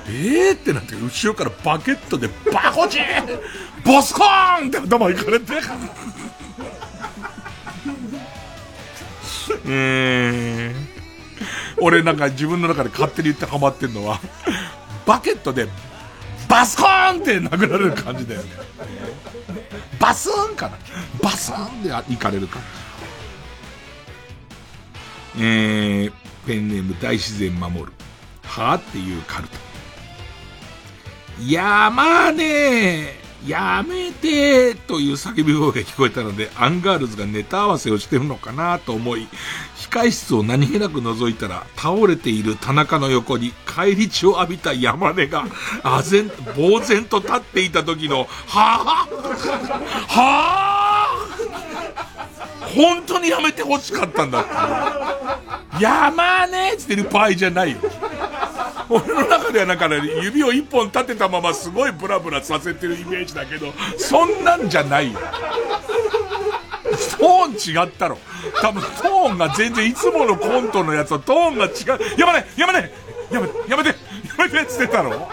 えー、ってなって、後ろからバケットでバコチンボスコーンって頭いかれて。えー、俺なんか自分の中で勝手に言ってハマってんのは、バケットでバスコーンって殴られる感じだよね。バスーンかなバスーンで行かれるか。えー、ペンネーム大自然守る。はあっていうカルタ。いやまあねやめてという叫び声が聞こえたので、アンガールズがネタ合わせをしてるのかなと思い、控室を何気なく覗いたら、倒れている田中の横に返り血を浴びた山根が、あぜん、呆然と立っていた時の、はぁ、はぁ、本当にやめて欲しかったんだって。山根って言ってる場合じゃないよ。俺の中ではなんかね、指を一本立てたまますごいブラブラさせてるイメージだけど、そんなんじゃないよ。トーン違ったろ。多分トーンが全然いつものコントのやつとトーンが違う。やめねやめねやめ、やめてやめてっつってたろ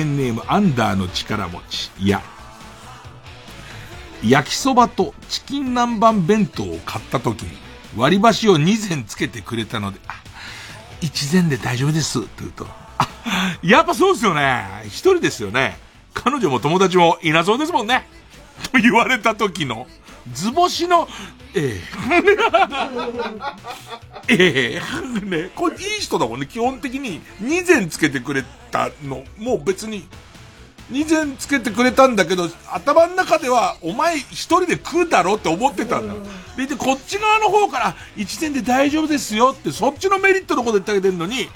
ペンネームアンダーの力持ち。いや。焼きそばとチキン南蛮弁当を買った時に割り箸を2膳つけてくれたので、あ、1膳で大丈夫ですって言うと、あ、やっぱそうですよね。一人ですよね。彼女も友達もいなそうですもんね。と言われた時の図星の、ええ ええね、これいい人だもんね。基本的に2膳つけてくれたの、もう別に2膳つけてくれたんだけど、頭の中では、お前一人で食うだろって思ってたんだ。で、で、こっち側の方から、1膳で大丈夫ですよって、そっちのメリットのこと言ってあげてるのに、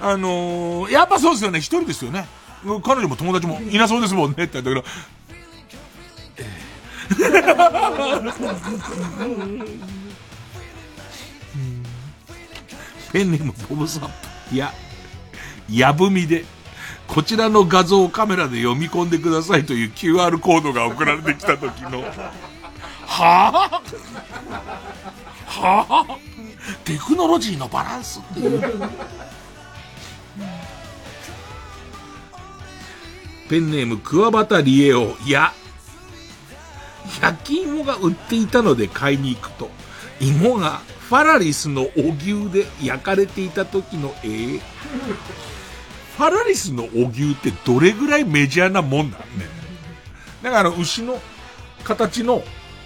あのー、やっぱそうですよね、一人ですよね。彼女も友達もいなそうですもんねって言ったけど、ペンネームボブサップ。いや、やぶみで。こちらの画像をカメラで読み込んでくださいという QR コードが送られてきた時の、はぁ？はぁ？テクノロジーのバランスっていう。ペンネームクワバタリエオ。いや、焼き芋が売っていたので買いに行くと、芋がファラリスのお牛で焼かれていた時のえーファラリスのお牛ってどれぐらいメジャーなもんなんね。だから、牛の形の、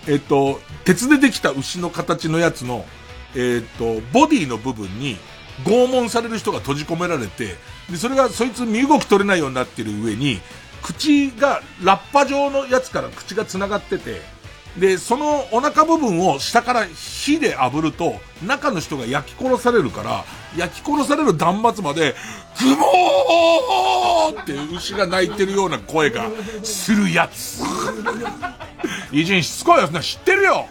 えっ、と、鉄でできた牛の形のやつの、えっ、と、ボディの部分に拷問される人が閉じ込められて、で、それがそいつ身動き取れないようになってる上に、口が、ラッパ状のやつから口が繋がってて、で、そのお腹部分を下から火で炙ると、中の人が焼き殺されるから、焼き殺される断末まで、グモーって牛が鳴いてるような声がするやつ。偉人しつこいよ、そんな知ってるよ。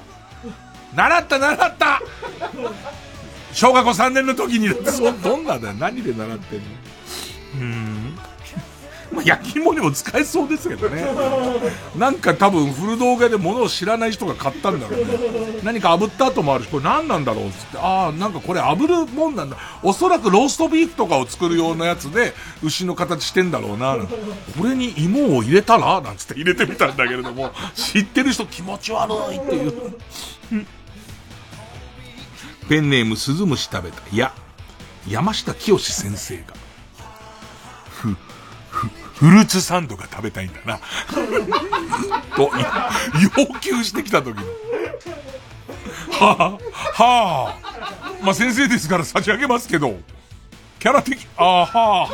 習った習った。小学校3年の時に、どんなだよ。何で習ってんの？うん。まあ、焼き芋にも使えそうですけどね。なんか多分古動画で物を知らない人が買ったんだろうね。何か炙った後もあるし、これ何なんだろうっつって、ああ、なんかこれ炙るもんなんだ。おそらくローストビーフとかを作るようなやつで、牛の形してんだろうな。これに芋を入れたらなんつって入れてみたんだけれども、知ってる人気持ち悪いっていう。ペンネームスズムシ食べた。いや、山下清先生が。フルーツサンドが食べたいんだな。と、要求してきた時の。はあ、はあ。まあ、先生ですから差し上げますけど、キャラ的、ああ、はあ。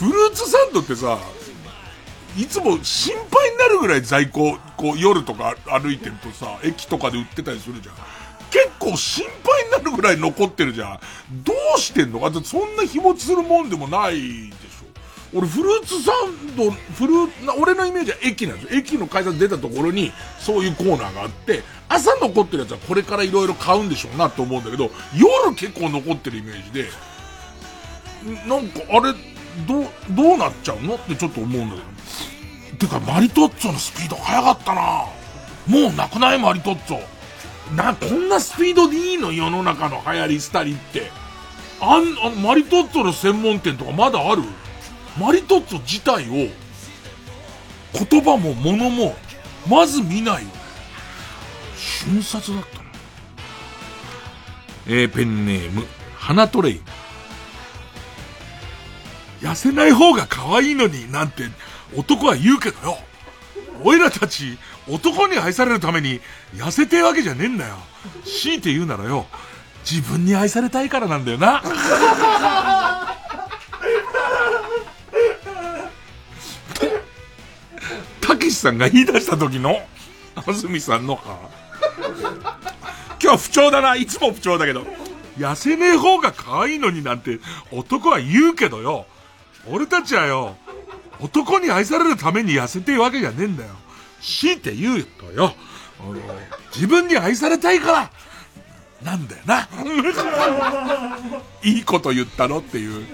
フルーツサンドってさ、いつも心配になるぐらい在庫、こう夜とか歩いてるとさ、駅とかで売ってたりするじゃん。構心配になるぐらい残ってるじゃん。どうしてんの？かってそんな日持ちするもんでもないでしょ。俺フルーツサンド、フルーツ、俺のイメージは駅なんですよ。駅の改札出たところにそういうコーナーがあって、朝残ってるやつはこれから色々買うんでしょうなと思うんだけど、夜結構残ってるイメージで、なんかあれ、どう、どうなっちゃうの？ってちょっと思うんだけど。てか、マリトッツォのスピード速かったなもうなくない？マリトッツォ。な、こんなスピードでいいの？世の中の流行りしたりって。あん、あ、マリトッツォの専門店とかまだある？マリトッツォ自体を、言葉も物も、まず見ないよ。瞬殺だったな。えー、ペンネーム、花トレイ。痩せない方が可愛いのになんて男は言うけどよ。おいらたち男に愛されるために痩せてえわけじゃねえんだよ。強いて言うならよ、自分に愛されたいからなんだよな。たけしさんが言い出した時の安住さんの。今日は不調だな。いつも不調だけど。痩せねえ方が可愛いのになんて男は言うけどよ。俺たちはよ、男に愛されるために痩せてるわけじゃねえんだよ。強いて言うとよ、自分に愛されたいから、なんだよな。いいこと言ったのっていう。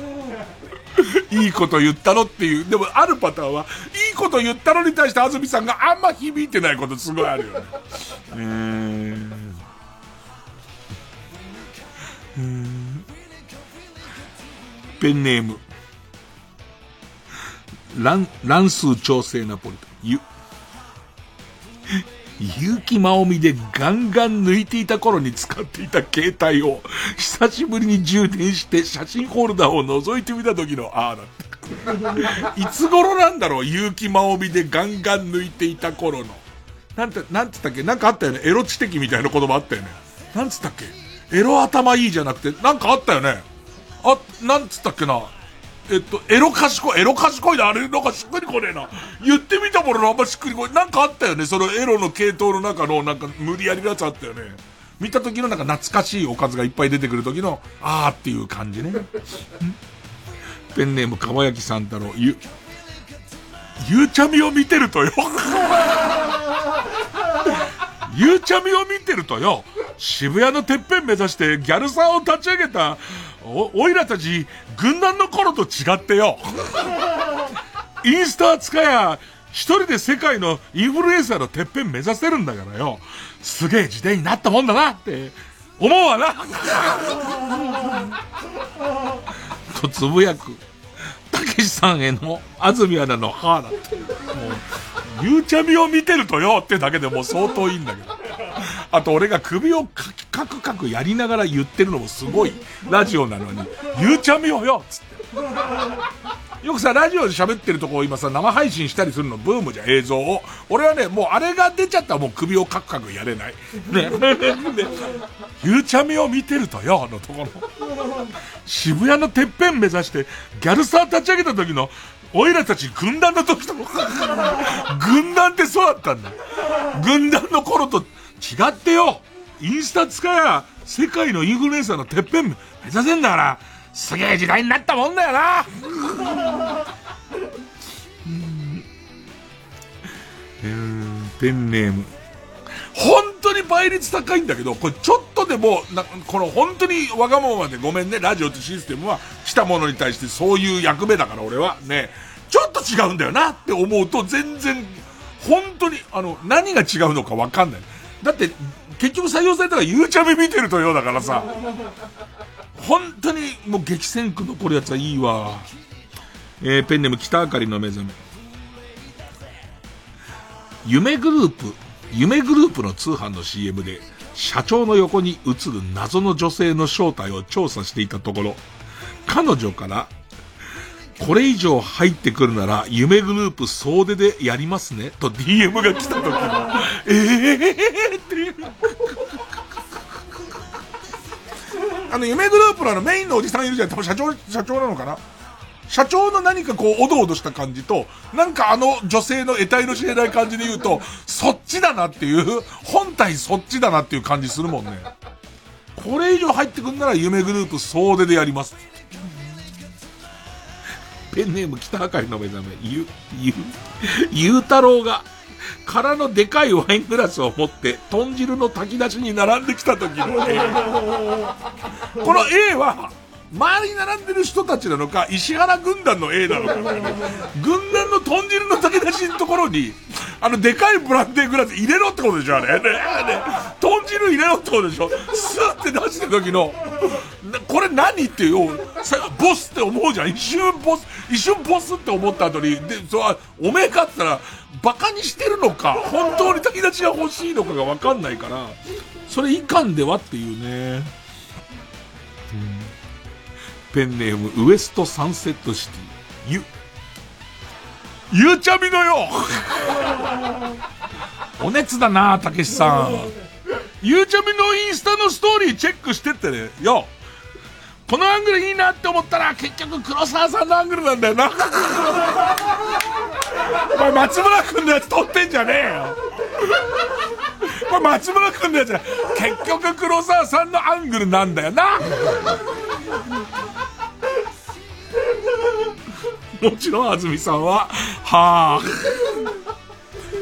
いいこと言ったのっていう。でも、あるパターンは、いいこと言ったのに対して安住さんがあんま響いてないことすごいあるよね。えーペンネーム。乱、乱数調整ナポリタン。ゆ。結城まおみでガンガン抜いていた頃に使っていた携帯を久しぶりに充電して写真ホルダーを覗いてみた時の ああだった。いつ頃なんだろう結城まおみでガンガン抜いていた頃の。なんて、なんつったっけ？なんかあったよねエロ知的みたいな言葉あったよね。なんつったっけ？エロ頭いいじゃなくて、なんかあったよねあ、なんつったっけな？えっと、エロ賢い、エロ賢いな、あれ、なんかしっくりこねえな。言ってみたもののあんましっくりこねえ。なんかあったよね、そのエロの系統の中の、なんか無理やりのやつあったよね。見た時のなんか懐かしいおかずがいっぱい出てくる時の、あーっていう感じね。ペンネーム、かばやきさん太郎、ゆ、ゆうちゃみを見てるとよ。ゆうちゃみを見てるとよ、渋谷のてっぺん目指してギャルさんを立ち上げた、お、おいらたち、軍団の頃と違ってよ。インスタ使や、一人で世界のインフルエンサーのてっぺん目指せるんだからよ。すげえ時代になったもんだなって、思うわな。とつぶやく。たけしさんへの安住アナの歯だって。もう、ゆうちゃみを見てるとよってだけでも相当いいんだけど。あと俺が首をカキカクカクやりながら言ってるのもすごいラジオなのに、ゆうちゃみよよつって。よくさ、ラジオで喋ってるとこを今さ、生配信したりするのブームじゃん、映像を。俺はね、もうあれが出ちゃったらもう首をカクカクやれない。ね。で、ゆうちゃみを見てるとよ、のところ。渋谷のてっぺん目指して、ギャルサー立ち上げた時の、おいらたち軍団の時と、軍団ってそうだったんだ。軍団の頃と違ってよ、インスタ使えや、世界のインフルエンサーのてっぺん。目指せんだから、すげえ時代になったもんだよな。うん、ペンネーム。本当に倍率高いんだけど、これちょっとでも、な、この本当にわがままでごめんね、ラジオってシステムは来たものに対してそういう役目だから俺は、ね、ちょっと違うんだよなって思うと全然、本当に、あの、何が違うのかわかんない。だって、結局採用されたらゆうちゃみ見てるとようだからさ、本当にもう激戦区残るやつはいいわ。えー、ペンネーム北あかりの目覚め。夢グループ、夢グループの通販の CM で、社長の横に映る謎の女性の正体を調査していたところ、彼女から、これ以上入ってくるなら、夢グループ総出でやりますね、と DM が来た時の、ええーっていう。あの、夢グループのあのメインのおじさんいるじゃん。多分社長、社長なのかな社長の何かこう、おどおどした感じと、なんかあの女性の得体の知れない感じで言うと、そっちだなっていう、本体そっちだなっていう感じするもんね。これ以上入ってくんなら夢グループ総出でやります。ペンネーム北あかりの目覚め、ゆ、ゆ、ゆうたろうが、空のでかいワイングラスを持って、豚汁の炊き出しに並んできた時の。この A は、周りに並んでる人たちなのか、石原軍団の A なのか。軍団の豚汁の炊き出しのところに、あの、でかいブランデーグラス入れろってことでしょ、あれ。ね、ね、豚汁入れろってことでしょ。スーって出した時の、これ何っていう、ボスって思うじゃん。一瞬ボス、一瞬ボスって思った後に、で、それおめえかって言ったら、バカにしてるのか、本当に炊き出しが欲しいのかがわかんないから、それいかんではっていうね。ペンネームウエストサンセットシティ。ゆ、ゆうちゃみのよ お熱だなたけしさん。ゆうちゃみのインスタのストーリーチェックしてってね。よ。このアングルいいなって思ったら結局黒沢さんのアングルなんだよな。お前松村君のやつ撮ってんじゃねえよ。これ松村君のやつ結局黒沢さんのアングルなんだよな。もちろん安住さんは、はぁ。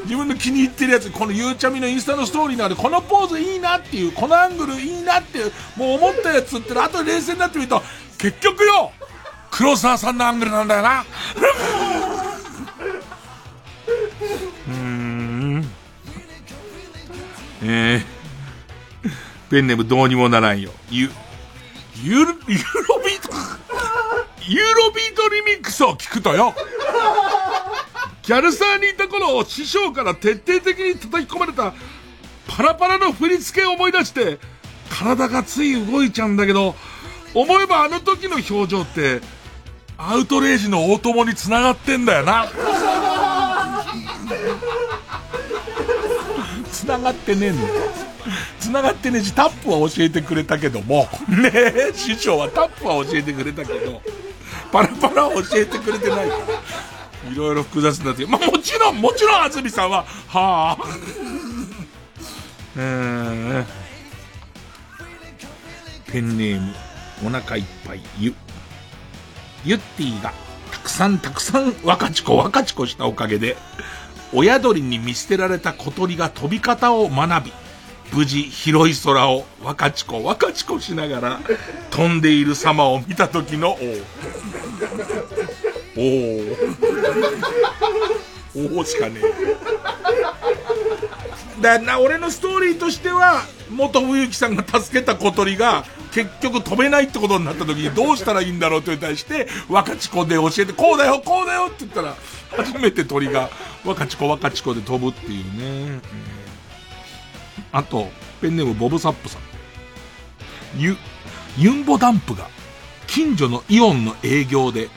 自分の気に入ってるやつ、このゆうちゃみのインスタのストーリーの中で、このポーズいいなっていう、このアングルいいなっていう、もう思ったやつっての後で冷静になってみると、結局よ、黒沢さんのアングルなんだよな。うん。えー、ペンネームどうにもならんよ。ゆ、ユーロ、ユーロビート、ユーロビートリミックスを聞くとよ。ギャルサーにいた頃、師匠から徹底的に叩き込まれたパラパラの振り付けを思い出して、体がつい動いちゃうんだけど、思えばあの時の表情って、アウトレイジの大友に繋がってんだよな。繋がってねえんだよ。繋がってねえし、タップは教えてくれたけども、ねえ、師匠はタップは教えてくれたけど、パラパラは教えてくれてないから。いろいろ複雑になってまあもちろん、もちろん安住さんは、はあ。えー、ペンネーム、お腹いっぱい、ゆ。ゆってぃが、たくさんたくさん若ちこ若ちこしたおかげで、親鳥に見捨てられた小鳥が飛び方を学び、無事広い空を若ちこ若ちこしながら飛んでいる様を見た時のおおおおしかねえ。だな俺のストーリーとしては元冬木さんが助けた小鳥が結局飛べないってことになった時にどうしたらいいんだろうと対して若ちこで教えてこうだよこうだよって言ったら初めて鳥が若ちこ若ちこで飛ぶっていうね、うんあと、ペンネームボブサップさん。ゆ、ユンボダンプが、近所のイオンの営業で、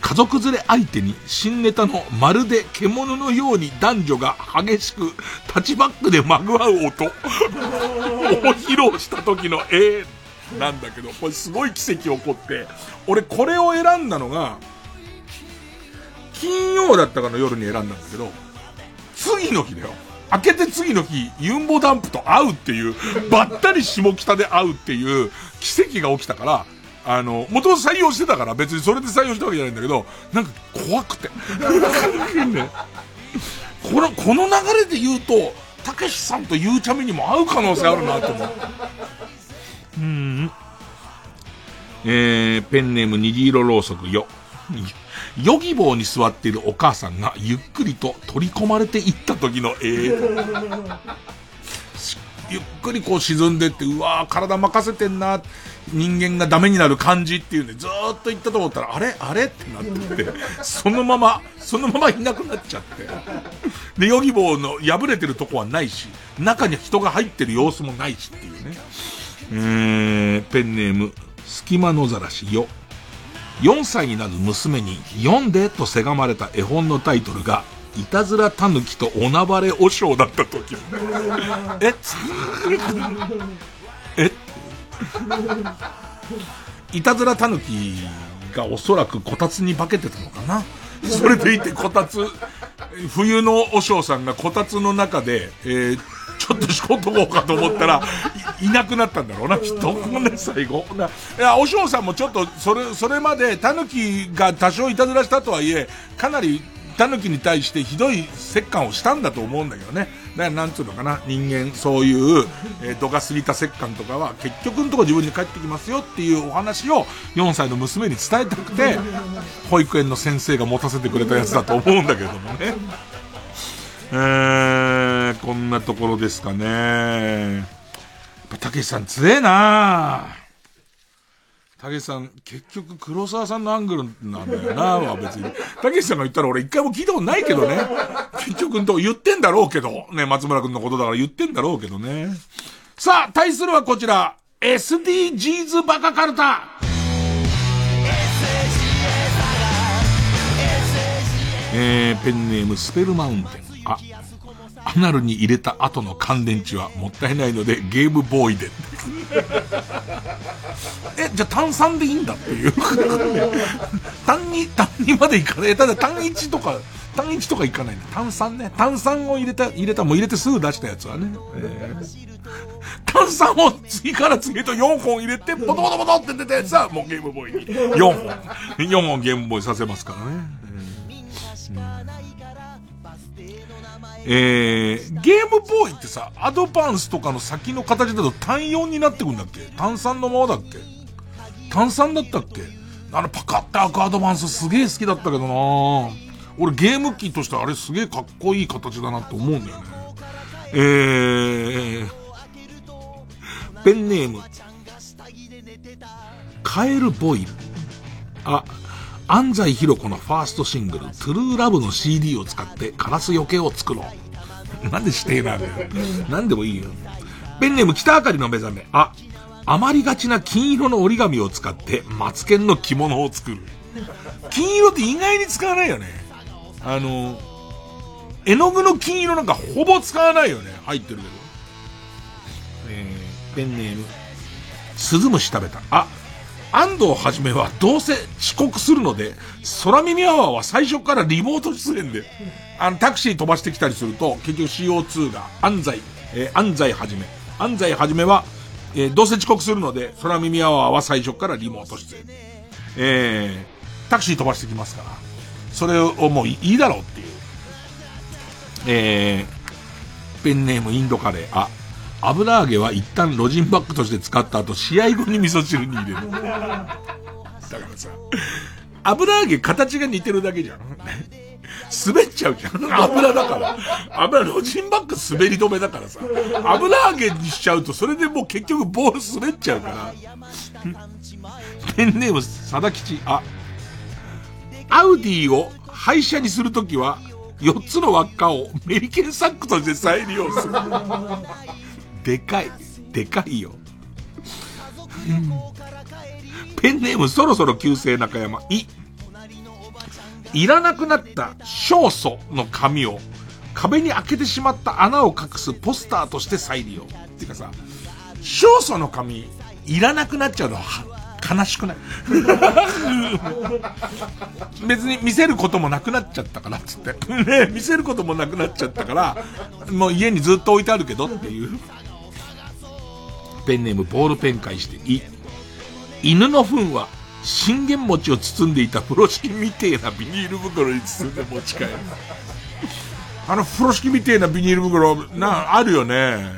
家族連れ相手に新ネタのまるで獣のように男女が激しくタッチバックでまぐわう音を披露した時のええなんだけど、これすごい奇跡起こって、俺これを選んだのが、金曜だったかの夜に選んだんだけど、次の日だよ。開けて次の日、ユンボダンプと会うっていう、ばったり下北で会うっていう奇跡が起きたから、あの、もともと採用してたから別にそれで採用したわけじゃないんだけど、なんか怖くて。ね、この、この流れで言うと、たけしさんとゆうちゃみにも会う可能性あるなと思う。うん。えー、ペンネーム虹色ろうそくよ。ヨギ棒に座っているお母さんがゆっくりと取り込まれていった時のえー、ゆっくりこう沈んでって、うわー体任せてんな、人間がダメになる感じっていうんで、ずーっと行ったと思ったら、あれ？あれ？ってなってて、そのまま、そのままいなくなっちゃって。で、ヨギ棒の破れてるとこはないし、中に人が入ってる様子もないしっていうね。えー、ペンネーム、隙間野ざらしよ。4歳になる娘に読んでとせがまれた絵本のタイトルが、いたずらたぬきとおなばれおしょうだった時。ええいたずらたぬきがおそらくこたつに化けてたのかな？それでいてこたつ、冬のおしょうさんがこたつの中で、えー、ちょっとしこっとこうかと思ったらい、いなくなったんだろうな、きっと。ね、最後。いや、おしょうさんもちょっと、それ、それまで、タヌキが多少いたずらしたとはいえ、かなり、タヌキに対してひどい折檻をしたんだと思うんだけどね。だからなんつうのかな、人間、そういう、えー、度が過ぎた折檻とかは、結局のとこ自分に帰ってきますよっていうお話を、4歳の娘に伝えたくて、保育園の先生が持たせてくれたやつだと思うんだけどもね。えー、こんなところですかね。たけしさん強えなたけしさん、結局黒沢さんのアングルなんだよなは別に。たけしさんが言ったら俺一回も聞いたことないけどね。結局と言ってんだろうけど。ね、松村くんのことだから言ってんだろうけどね。さあ、対するはこちら。SDGs バカカルタ。えー、ペンネームスペルマウンテン。あ、アナルに入れた後の乾電池はもったいないのでゲームボーイで。え、じゃあ炭酸でいいんだっていう。単2、単2までいかない。ただ単1とか、単1とかいかないんだ。炭酸ね。炭酸を入れた、入れた、もう入れてすぐ出したやつはね。えー、炭酸を次から次へと4本入れて、ボトボトボトって出たやつはもうゲームボーイに4本。4本ゲームボーイさせますからね。えー、ゲームボーイってさ、アドバンスとかの先の形だと単4になってくんだっけ？単3のままだっけ？単3だったっけ？あのパカッて開くアドバンスすげえ好きだったけどな。俺ゲーム機としてあれすげえかっこいい形だなって思うんだよね。えー、ペンネーム、カエルボイ。ル。あ、安西ひろ子のファーストシングル、トゥルーラブの CD を使ってカラス余計を作ろう。なんで指定なんだよ。なんでもいいよ。ペンネーム北あかりの目覚め。あ、余りがちな金色の折り紙を使ってマツケンの着物を作る。金色って意外に使わないよね。あの、絵の具の金色なんかほぼ使わないよね。入ってるけど。えー、ペンネーム、鈴虫食べた。あ、安藤はじめはどうせ遅刻するので、空耳アワーは最初からリモート出演で、あの、タクシー飛ばしてきたりすると、結局 CO2 が安西、えー、安西はじめ。安西はじめは、えー、どうせ遅刻するので、空耳アワーは最初からリモート出演。えー、タクシー飛ばしてきますから、それをもういいだろうっていう。えー、ペンネームインドカレー。あ、油揚げは一旦ロジンバッグとして使った後、試合後に味噌汁に入れる。だからさ、油揚げ形が似てるだけじゃん。滑っちゃうじゃん。油だから。油、ロジンバッグ滑り止めだからさ。油揚げにしちゃうと、それでもう結局ボール滑っちゃうから。ペンネーム、さだきち。あ、アウディを廃車にするときは、4つの輪っかをメリケンサックとして再利用する。でかい。でかいよ。ペンネームそろそろ旧姓中山。い。いらなくなった勝訴の紙を壁に開けてしまった穴を隠すポスターとして再利用。っていうかさ、勝訴の紙いらなくなっちゃうのは悲しくない？別に見せることもなくなっちゃったから、つって。ね 見せることもなくなっちゃったから、もう家にずっと置いてあるけどっていう。ペンネームボールペン返して、い。犬の糞は、信玄餅を包んでいた風呂敷みてえなビニール袋に包んで持ち帰る。あの風呂敷みてえなビニール袋、な、あるよね。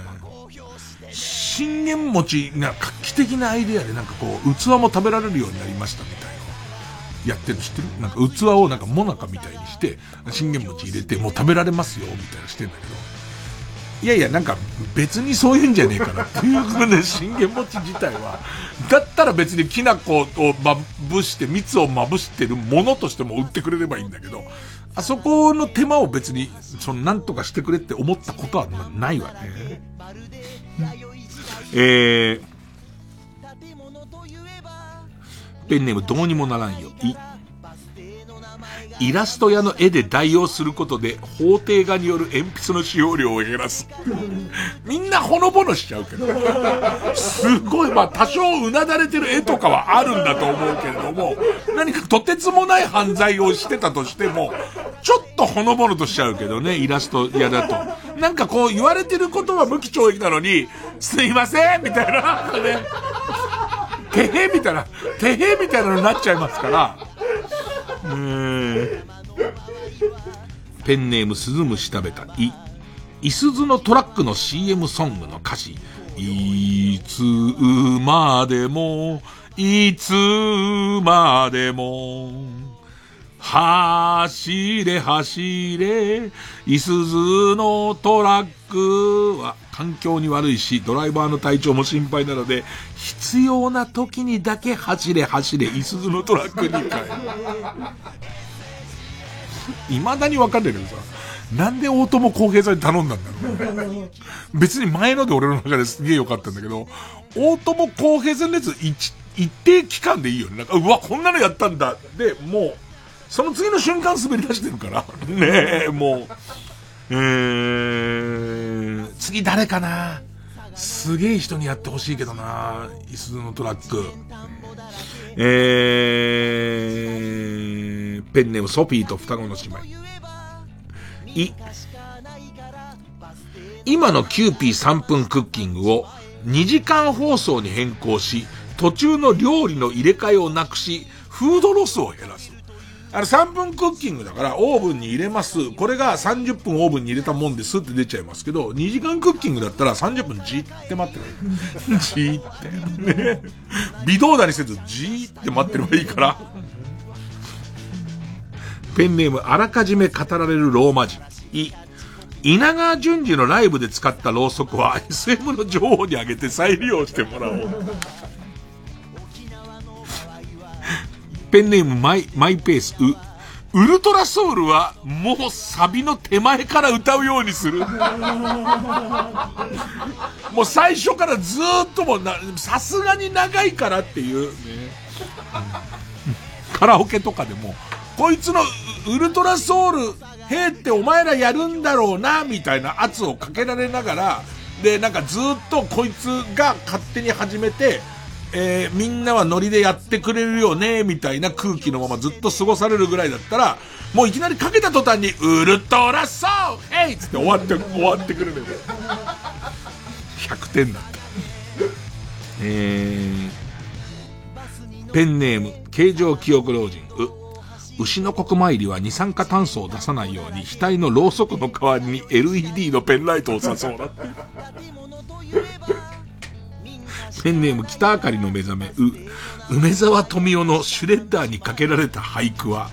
信玄餅が画期的なアイデアでなんかこう、器も食べられるようになりましたみたいな。やってるの知ってる？なんか器をなんかモナカみたいにして、信玄餅入れてもう食べられますよ、みたいなしてんだけど。いやいや、なんか別にそういうんじゃねえかなっていうことで、信玄餅自体は、だったら別にきな粉をまぶして、蜜をまぶしてるものとしても売ってくれればいいんだけど、あそこの手間を別に、その、なんとかしてくれって思ったことはないわね。えー、ペンネームどうにもならんよ。い。イラスト屋の絵で代用することで、法廷画による鉛筆の使用量を減らす。みんなほのぼのしちゃうけど。すごい、まあ多少うなだれてる絵とかはあるんだと思うけれども、何かとてつもない犯罪をしてたとしても、ちょっとほのぼのとしちゃうけどね、イラスト屋だと。なんかこう言われてることは無期懲役なのに、すいませんみたいな、ね。てへみたいな、てへみたいなのになっちゃいますから、ペンネームスズムシ食べた。い、いすずのトラックの CM ソングの歌詞。いつまでも、いつまでも、走れ走れ、いすずのトラックは環境に悪いし、ドライバーの体調も心配なので、必要な時にだけ走れ走れ、いすずのトラックに変える。未だにわかんないけどさ、なんで大友康平さんに頼んだんだろう。別に前ので俺の中ですげえ良かったんだけど、大友康平さんのやつ一一定期間でいいよね。なんか、うわ、こんなのやったんだ。で、もう、その次の瞬間滑り出してるから。ねえ、もう。えー、次誰かな？すげえ人にやってほしいけどなイスのトラック。えー、ペンネームソフィーと双子の姉妹。い、今のキューピー3分クッキングを2時間放送に変更し、途中の料理の入れ替えをなくし、フードロスを減らす。あの3分クッキングだからオーブンに入れます。これが30分オーブンに入れたもんですって出ちゃいますけど、2時間クッキングだったら30分じーって待ってる。じーって。ね。微動だにせずじーって待ってればいいから。ペンネームあらかじめ語られるローマ人。い、稲川淳二のライブで使ったろうそくは SM の女王にあげて再利用してもらおう。ペンネームマイ、マイペース、う、ウルトラソウルはもうサビの手前から歌うようにする。もう最初からずっとも、さすがに長いからっていう、ね。カラオケとかでも、こいつのウルトラソウル、へってお前らやるんだろうな、みたいな圧をかけられながら、で、なんかずっとこいつが勝手に始めて、えーみんなはノリでやってくれるよね、みたいな空気のままずっと過ごされるぐらいだったら、もういきなりかけた途端に、ウルトラソウルへいっつって終わって、終わってくるのよ。100点だった。えー、ペンネーム、形状記憶老人、う、牛の国参りは二酸化炭素を出さないように、額のろうそくの代わりに LED のペンライトを刺そうだって。ペンネーム北あかりの目覚め、う、梅沢富美男のシュレッダーにかけられた俳句は、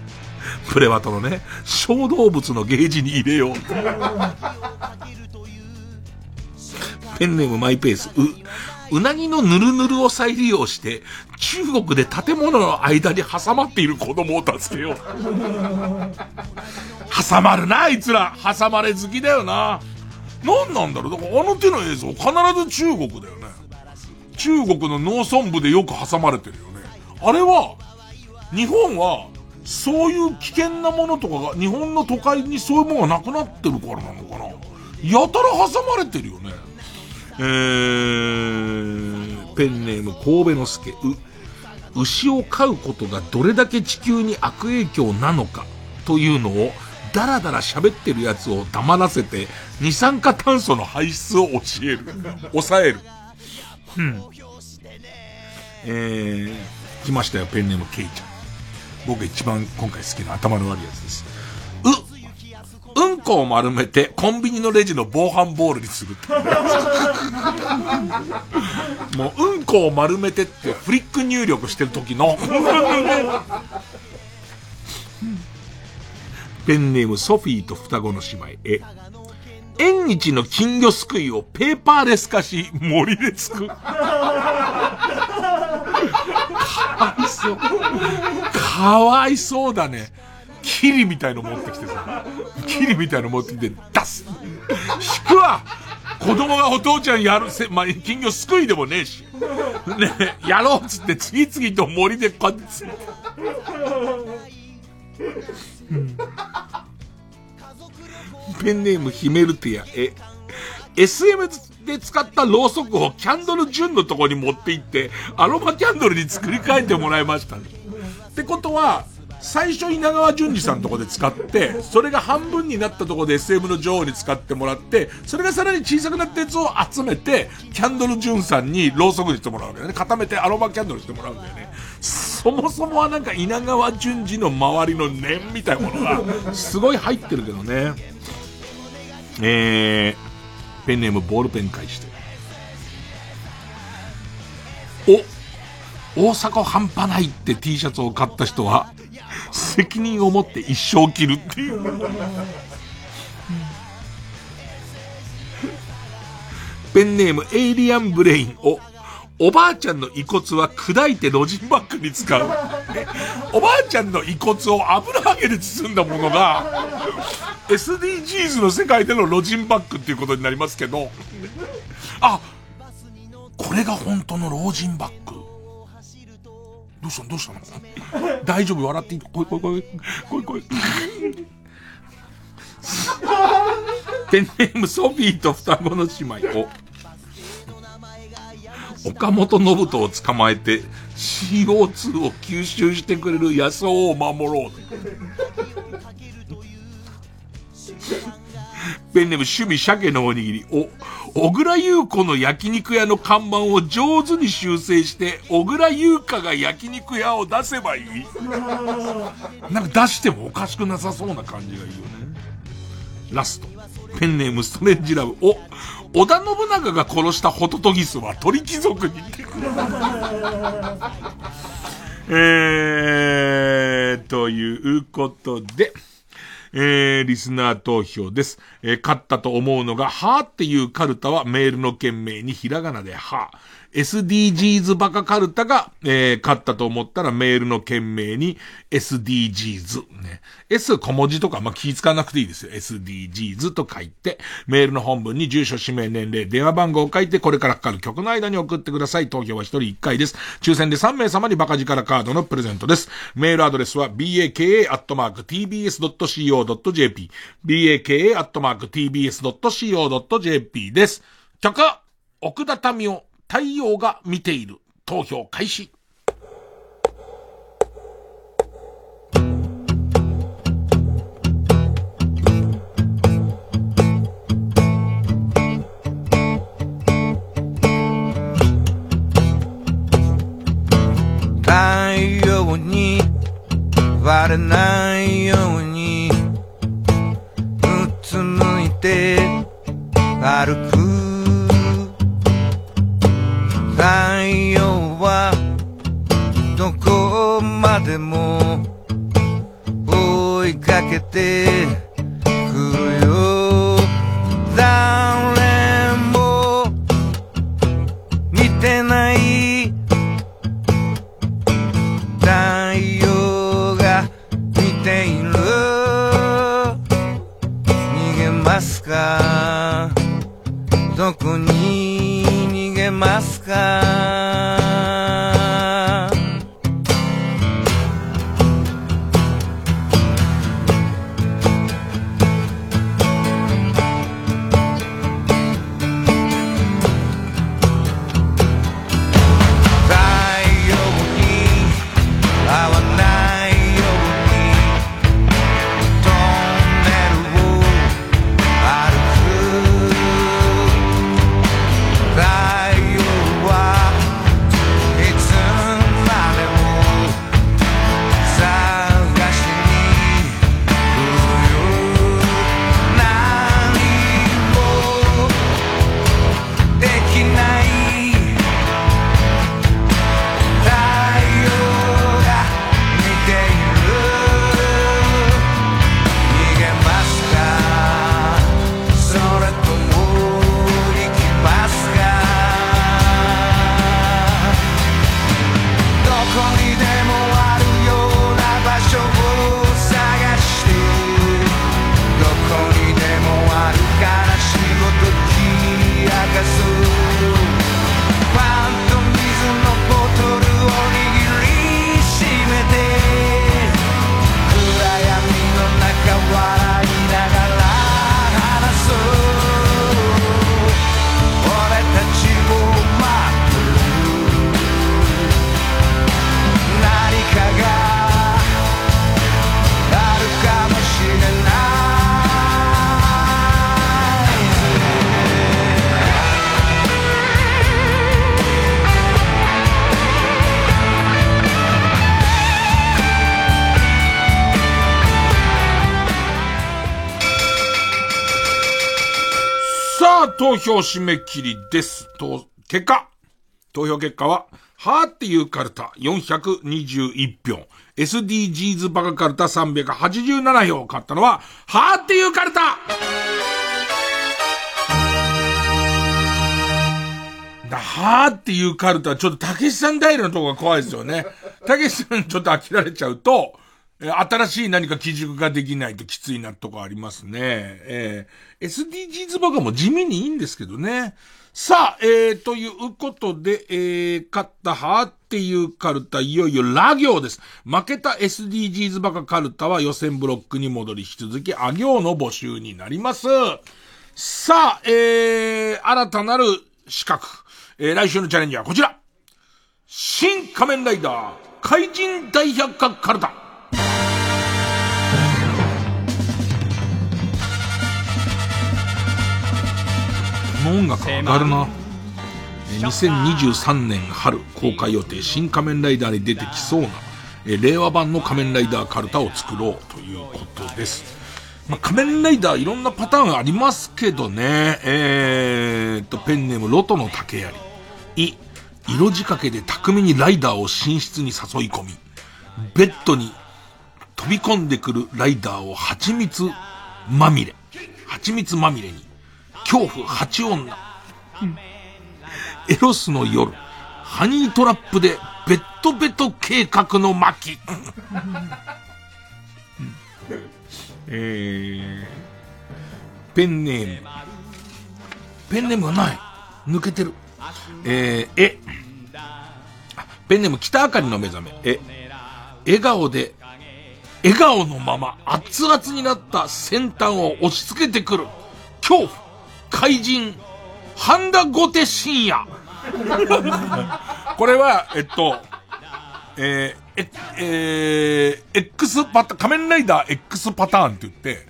プレバトのね、小動物のゲージに入れよう。ペンネームマイペース、う、うなぎのぬるぬるを再利用して、中国で建物の間に挟まっている子供を助けよう。挟まるな、あいつら。挟まれ好きだよな。何なんだろうだからあの手の映像、必ず中国だよね。中国の農村部でよく挟まれてるよね。あれは、日本は、そういう危険なものとかが、日本の都会にそういうものがなくなってるからなのかな。やたら挟まれてるよね。えー、ペンネーム神戸之助、う、牛を飼うことがどれだけ地球に悪影響なのかというのを、だらだら喋ってるやつを黙らせて、二酸化炭素の排出を教える。抑える。うん。えー、来ましたよ、ペンネームケイちゃん。僕が一番今回好きな頭の悪いやつです。う、うんこを丸めてコンビニのレジの防犯ボールにするって。もう、うんこを丸めてってフリック入力してる時の、ペンネームソフィーと双子の姉妹へ。縁日の金魚すくいをペーパーレス化し、森でつく。かわいそう。かわいそうだね。キリみたいの持ってきてさ。キリみたいの持ってきて、出す。引くわ子供がお父ちゃんやるせ、まあ、金魚すくいでもねえし。ねやろうっつって次々と森でこってうんペンネームヒメルティア、え、SM で使ったろうそくをキャンドル順のとこに持って行って、アロマキャンドルに作り変えてもらいましたね。ってことは、最初稲川淳二さんのとこで使って、それが半分になったとこで SM の女王に使ってもらって、それがさらに小さくなったやつを集めて、キャンドル淳さんにろうそくにしてもらうんだよね。固めてアロマキャンドルしてもらうんだよね。そもそもはなんか稲川淳二の周りの念みたいなものが、すごい入ってるけどね。えー、ペンネームボールペン返して。お、大阪半端ないって T シャツを買った人は、責任を持って一生着るっていう。ペンネームエイリアンブレインを、おばあちゃんの遺骨は砕いてロジンバッグに使う。え おばあちゃんの遺骨を油揚げで包んだものが、SDGs の世界でのロジンバッグっていうことになりますけど、あ、これが本当の老人バッグ。どうしたの？どうしたの？大丈夫？笑っていい？こいこいこい。こいこい。ペンネームソフィーと双子の姉妹を、岡本信人を捕まえて CO2 を吸収してくれる野草を守ろう。ペンネーム趣味鮭のおにぎり。お、小倉優子の焼肉屋の看板を上手に修正して、小倉優香が焼肉屋を出せばいいなんか出してもおかしくなさそうな感じがいいよね。ラスト。ペンネームストレンジラブ。お、織田信長が殺したホトトギスは鳥貴族にってくる。えー、ということで、えー、リスナー投票です。えー、勝ったと思うのが、はーっていうカルタはメールの件名にひらがなではー。SDGs バカカルタが、えー、勝ったと思ったらメールの件名に SDGs。ね。S 小文字とか、まあ、気使わなくていいですよ。SDGs と書いて、メールの本文に住所、氏名、年齢、電話番号を書いて、これからかかる曲の間に送ってください。投票は1人1回です。抽選で3名様にバカ力カードのプレゼントです。メールアドレスは baka.tbs.co.jp baka.tbs.co.jp です。曲、奥田民生太陽が見ている。投票開始。太陽に割れないようにうつむいて歩く太陽はどこまでも追いかけてくるよ投票締め切りです。と、結果。投票結果は、はーっていうカルタ421票。SDGs バカカルタ387票を買ったのは、はーっていうカルタだ、はーっていうカルタちょっとたけしさん平のとこが怖いですよね。たけしさんちょっと飽きられちゃうと、新しい何か基準ができないときついなとこありますね。えー、SDGs バカも地味にいいんですけどね。さあ、えー、ということで、えー、勝ったはっていうカルタ、いよいよラ行です。負けた SDGs バカカルタは予選ブロックに戻り、引き続き、あ行の募集になります。さあ、えー、新たなる資格。えー、来週のチャレンジはこちら。新仮面ライダー、怪人大百科カルタ。この音楽上がるな。えー2023年春公開予定新仮面ライダーに出てきそうな、えー令和版の仮面ライダーカルタを作ろうということです。まあ、仮面ライダーいろんなパターンありますけどね、えーっと、ペンネームロトの竹槍。い、色仕掛けで巧みにライダーを寝室に誘い込み、ベッドに飛び込んでくるライダーを蜂蜜まみれ。蜂蜜まみれに、恐怖蜂女。エロスの夜、ハニートラップでベッドベト計画の巻。えー、ペンネーム。ペンネームがない。抜けてる。えー、え。ペンネーム北あかりの目覚め。え。笑顔で、笑顔のまま熱々になった先端を押し付けてくる。恐怖、怪人、半田御手深夜。これは、えっと、えー、え、えー、X パタ、仮面ライダー X パターンって言って、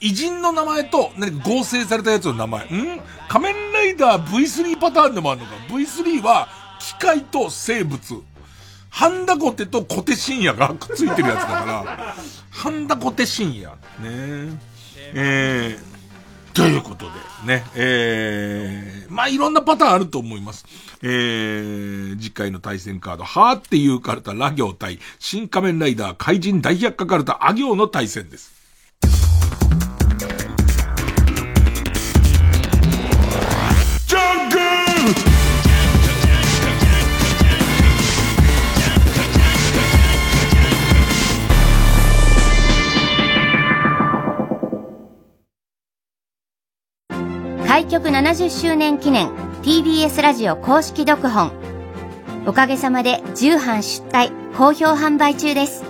偉人の名前と、何か合成されたやつの名前。ん？仮面ライダー V3 パターンでもあるのか。V3 は、機械と生物。ハンダコテとコテ深夜がくっついてるやつだから、ハンダコテ深夜。ねえー、ということで、ね、えー、まあいろんなパターンあると思います。えー、次回の対戦カード、はーっていうカルタ、ラ行対、新仮面ライダー、怪人大百科カルタ、ア行の対戦です。開局70周年記念 TBS ラジオ公式読本。おかげさまで重版出題好評販売中です。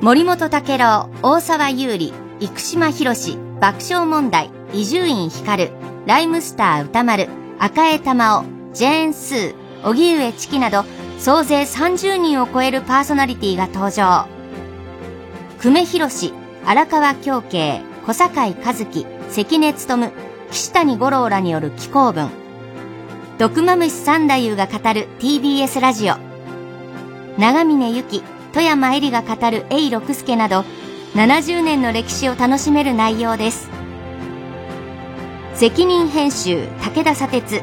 森本武郎大沢優里生島博士爆笑問題伊集院光ライムスター歌丸赤江玉緒ジェーン・スー荻上チキなど総勢30人を超えるパーソナリティが登場。久米宏荒川京慶小坂井和樹関根勤岸谷五郎らによる紀行文。毒マムシ三太夫が語る TBS ラジオ。長峰由紀富山恵里が語る永六輔など70年の歴史を楽しめる内容です。責任編集武田砂鉄。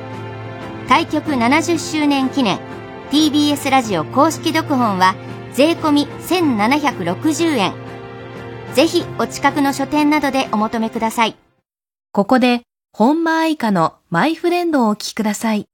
開局70周年記念 TBS ラジオ公式読本は税込み1760円。ぜひお近くの書店などでお求めください。ここで、本間愛花のマイフレンドをお聞きくださ。い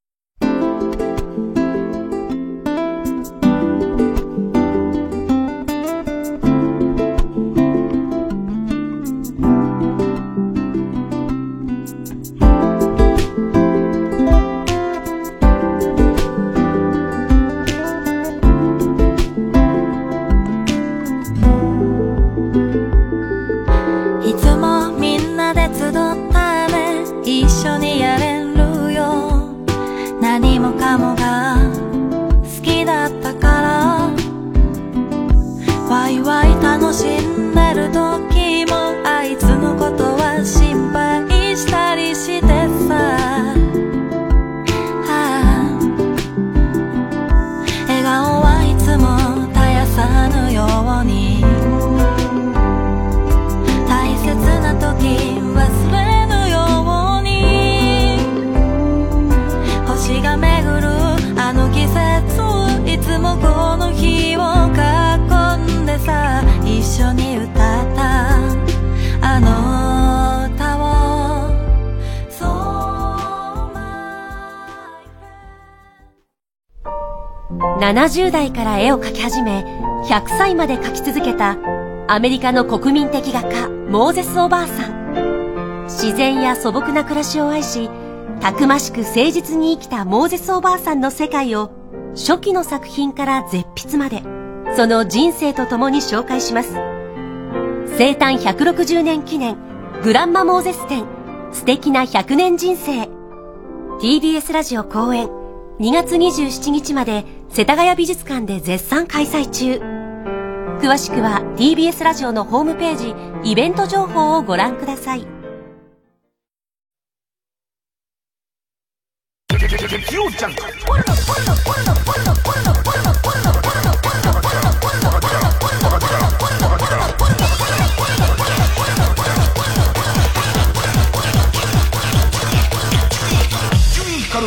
70代から絵を描き始め、100歳まで描き続けたアメリカの国民的画家、モーゼス・おばあさん。自然や素朴な暮らしを愛し、たくましく誠実に生きたモーゼス・おばあさんの世界を、初期の作品から絶筆まで、その人生とともに紹介します。生誕160年記念、グランマ・モーゼス展、素敵な100年人生。TBS ラジオ公演、2月27日まで世田谷美術館で絶賛開催中。詳しくは TBS ラジオのホームページイベント情報をご覧ください。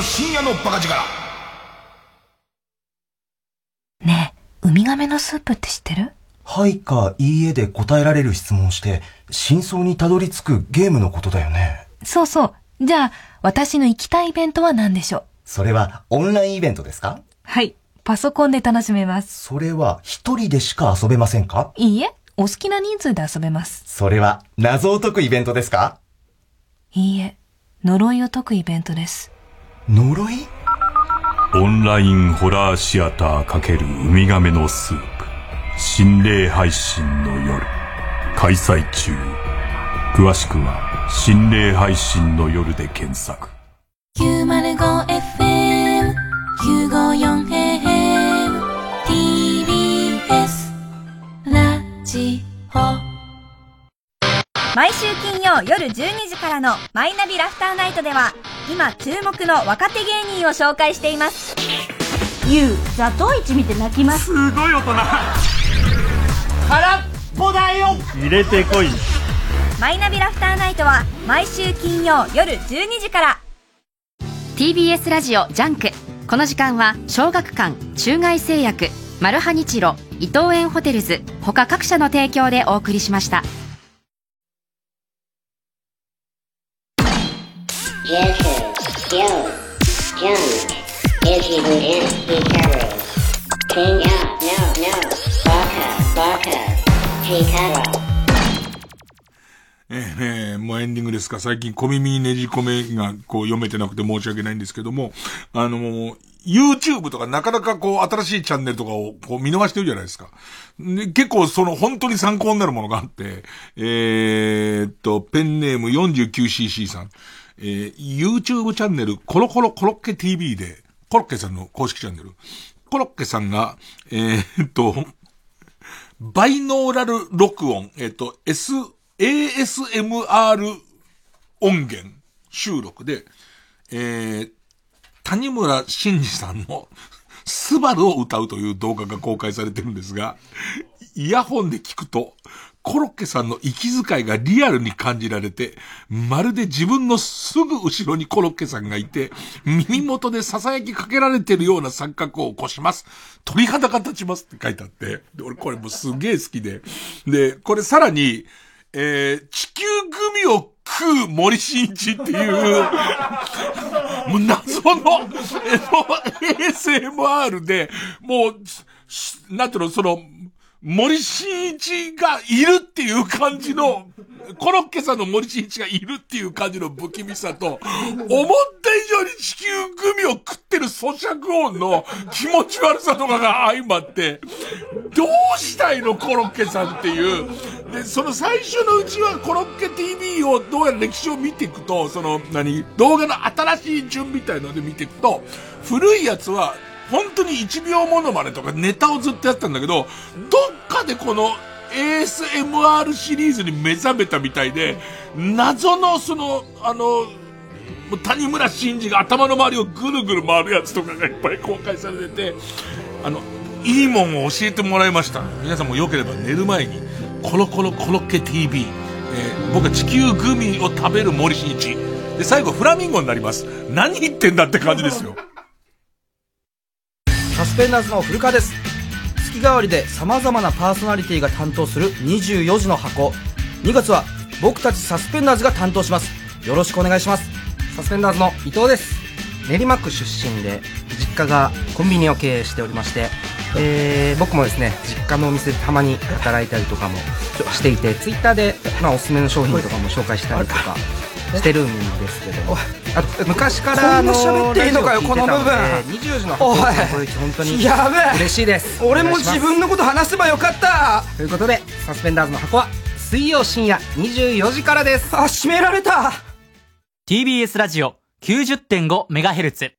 深夜のバカ力。スープって知ってる？はいかいいえで答えられる質問をして、真相にたどり着くゲームのことだよね。そうそう。じゃあ、私の行きたいイベントは何でしょう？それはオンラインイベントですか？はい。パソコンで楽しめます。それは一人でしか遊べませんか？いいえ、お好きな人数で遊べます。それは謎を解くイベントですか？いいえ、呪いを解くイベントです。呪い？オンラインホラーシアター×ウミガメのスープ。心霊配信の夜。開催中。詳しくは心霊配信の夜で検索。905FM 954AM TBS ラジオ。毎週金曜夜12時からのマイナビラフターナイトでは今注目の若手芸人を紹介しています。ゆうザトウイチ見て泣きます。すごい大人。空っぽだよ。入れてこい。マイナビラフターナイトは毎週金曜夜12時から。TBS ラジオジャンク。この時間は小学館中外製薬マルハニチロ伊藤園ホテルズ他各社の提供でお送りしましたえーえーもうエンディングですか？最近小耳にねじ込めがこう読めてなくて申し訳ないんですけども、あのもう、YouTube とかなかなかこう新しいチャンネルとかをこう見逃してるじゃないですか。で結構その本当に参考になるものがあって、えーっと、ペンネーム 49cc さん。えー YouTube チャンネルコロコロコロッケ TV で、コロッケさんの公式チャンネル。コロッケさんが、えーっと、バイノーラル録音、えっ、と、S、ASMR 音源収録で、えー、谷村新司さんのスバルを歌うという動画が公開されてるんですが、イヤホンで聞くと、コロッケさんの息遣いがリアルに感じられて、まるで自分のすぐ後ろにコロッケさんがいて、耳元で囁きかけられてるような錯覚を起こします。鳥肌が立ちますって書いてあって、で俺これもすげえ好きで。で、これさらに、えー、地球グミを食う森進一っていう、もう謎の、えの、ASMR で、もう、なんていうの、その、森進一がいるっていう感じの、コロッケさんの森進一がいるっていう感じの不気味さと、思った以上に地球グミを食ってる咀嚼音の気持ち悪さとかが相まって、どうしたいのコロッケさんっていう。で、その最初のうちはコロッケ TV をどうやら歴史を見ていくと、その、何、動画の新しい順みたいので見ていくと、古いやつは、本当に1秒モノマネとかネタをずっとやってたんだけど、どっかでこの ASMR シリーズに目覚めたみたいで、謎のその、あの、谷村新司が頭の周りをぐるぐる回るやつとかがいっぱい公開されてて、あの、いいもんを教えてもらいました。皆さんもよければ寝る前に、コロコロコロッケ TV、えー僕は地球グミを食べる森進一。で、最後フラミンゴになります。何言ってんだって感じですよ。サスペンダーズの古川です。月替わりで様々なパーソナリティが担当する24時の箱。2月は僕たちサスペンダーズが担当します。よろしくお願いします。サスペンダーズの伊藤です。練馬区出身で実家がコンビニを経営しておりましてえー僕もですね実家のお店でたまに働いたりとかもしていてツイッターで、まあ、おすすめの商品とかも紹介したりとかしてるんですけども。あと昔からあのこんな喋っていいのかよこの部分。20時のおい箱これ本当にやべえ嬉しいです。俺も自分のこと話せばよかった。ということでサスペンダーズの箱は水曜深夜24時からです。あ閉められた。TBS ラジオ 90.5MHz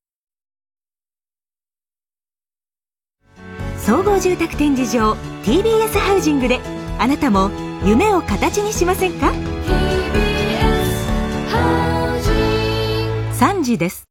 総合住宅展示場 TBS ハウジングであなたも夢を形にしませんか？3時です。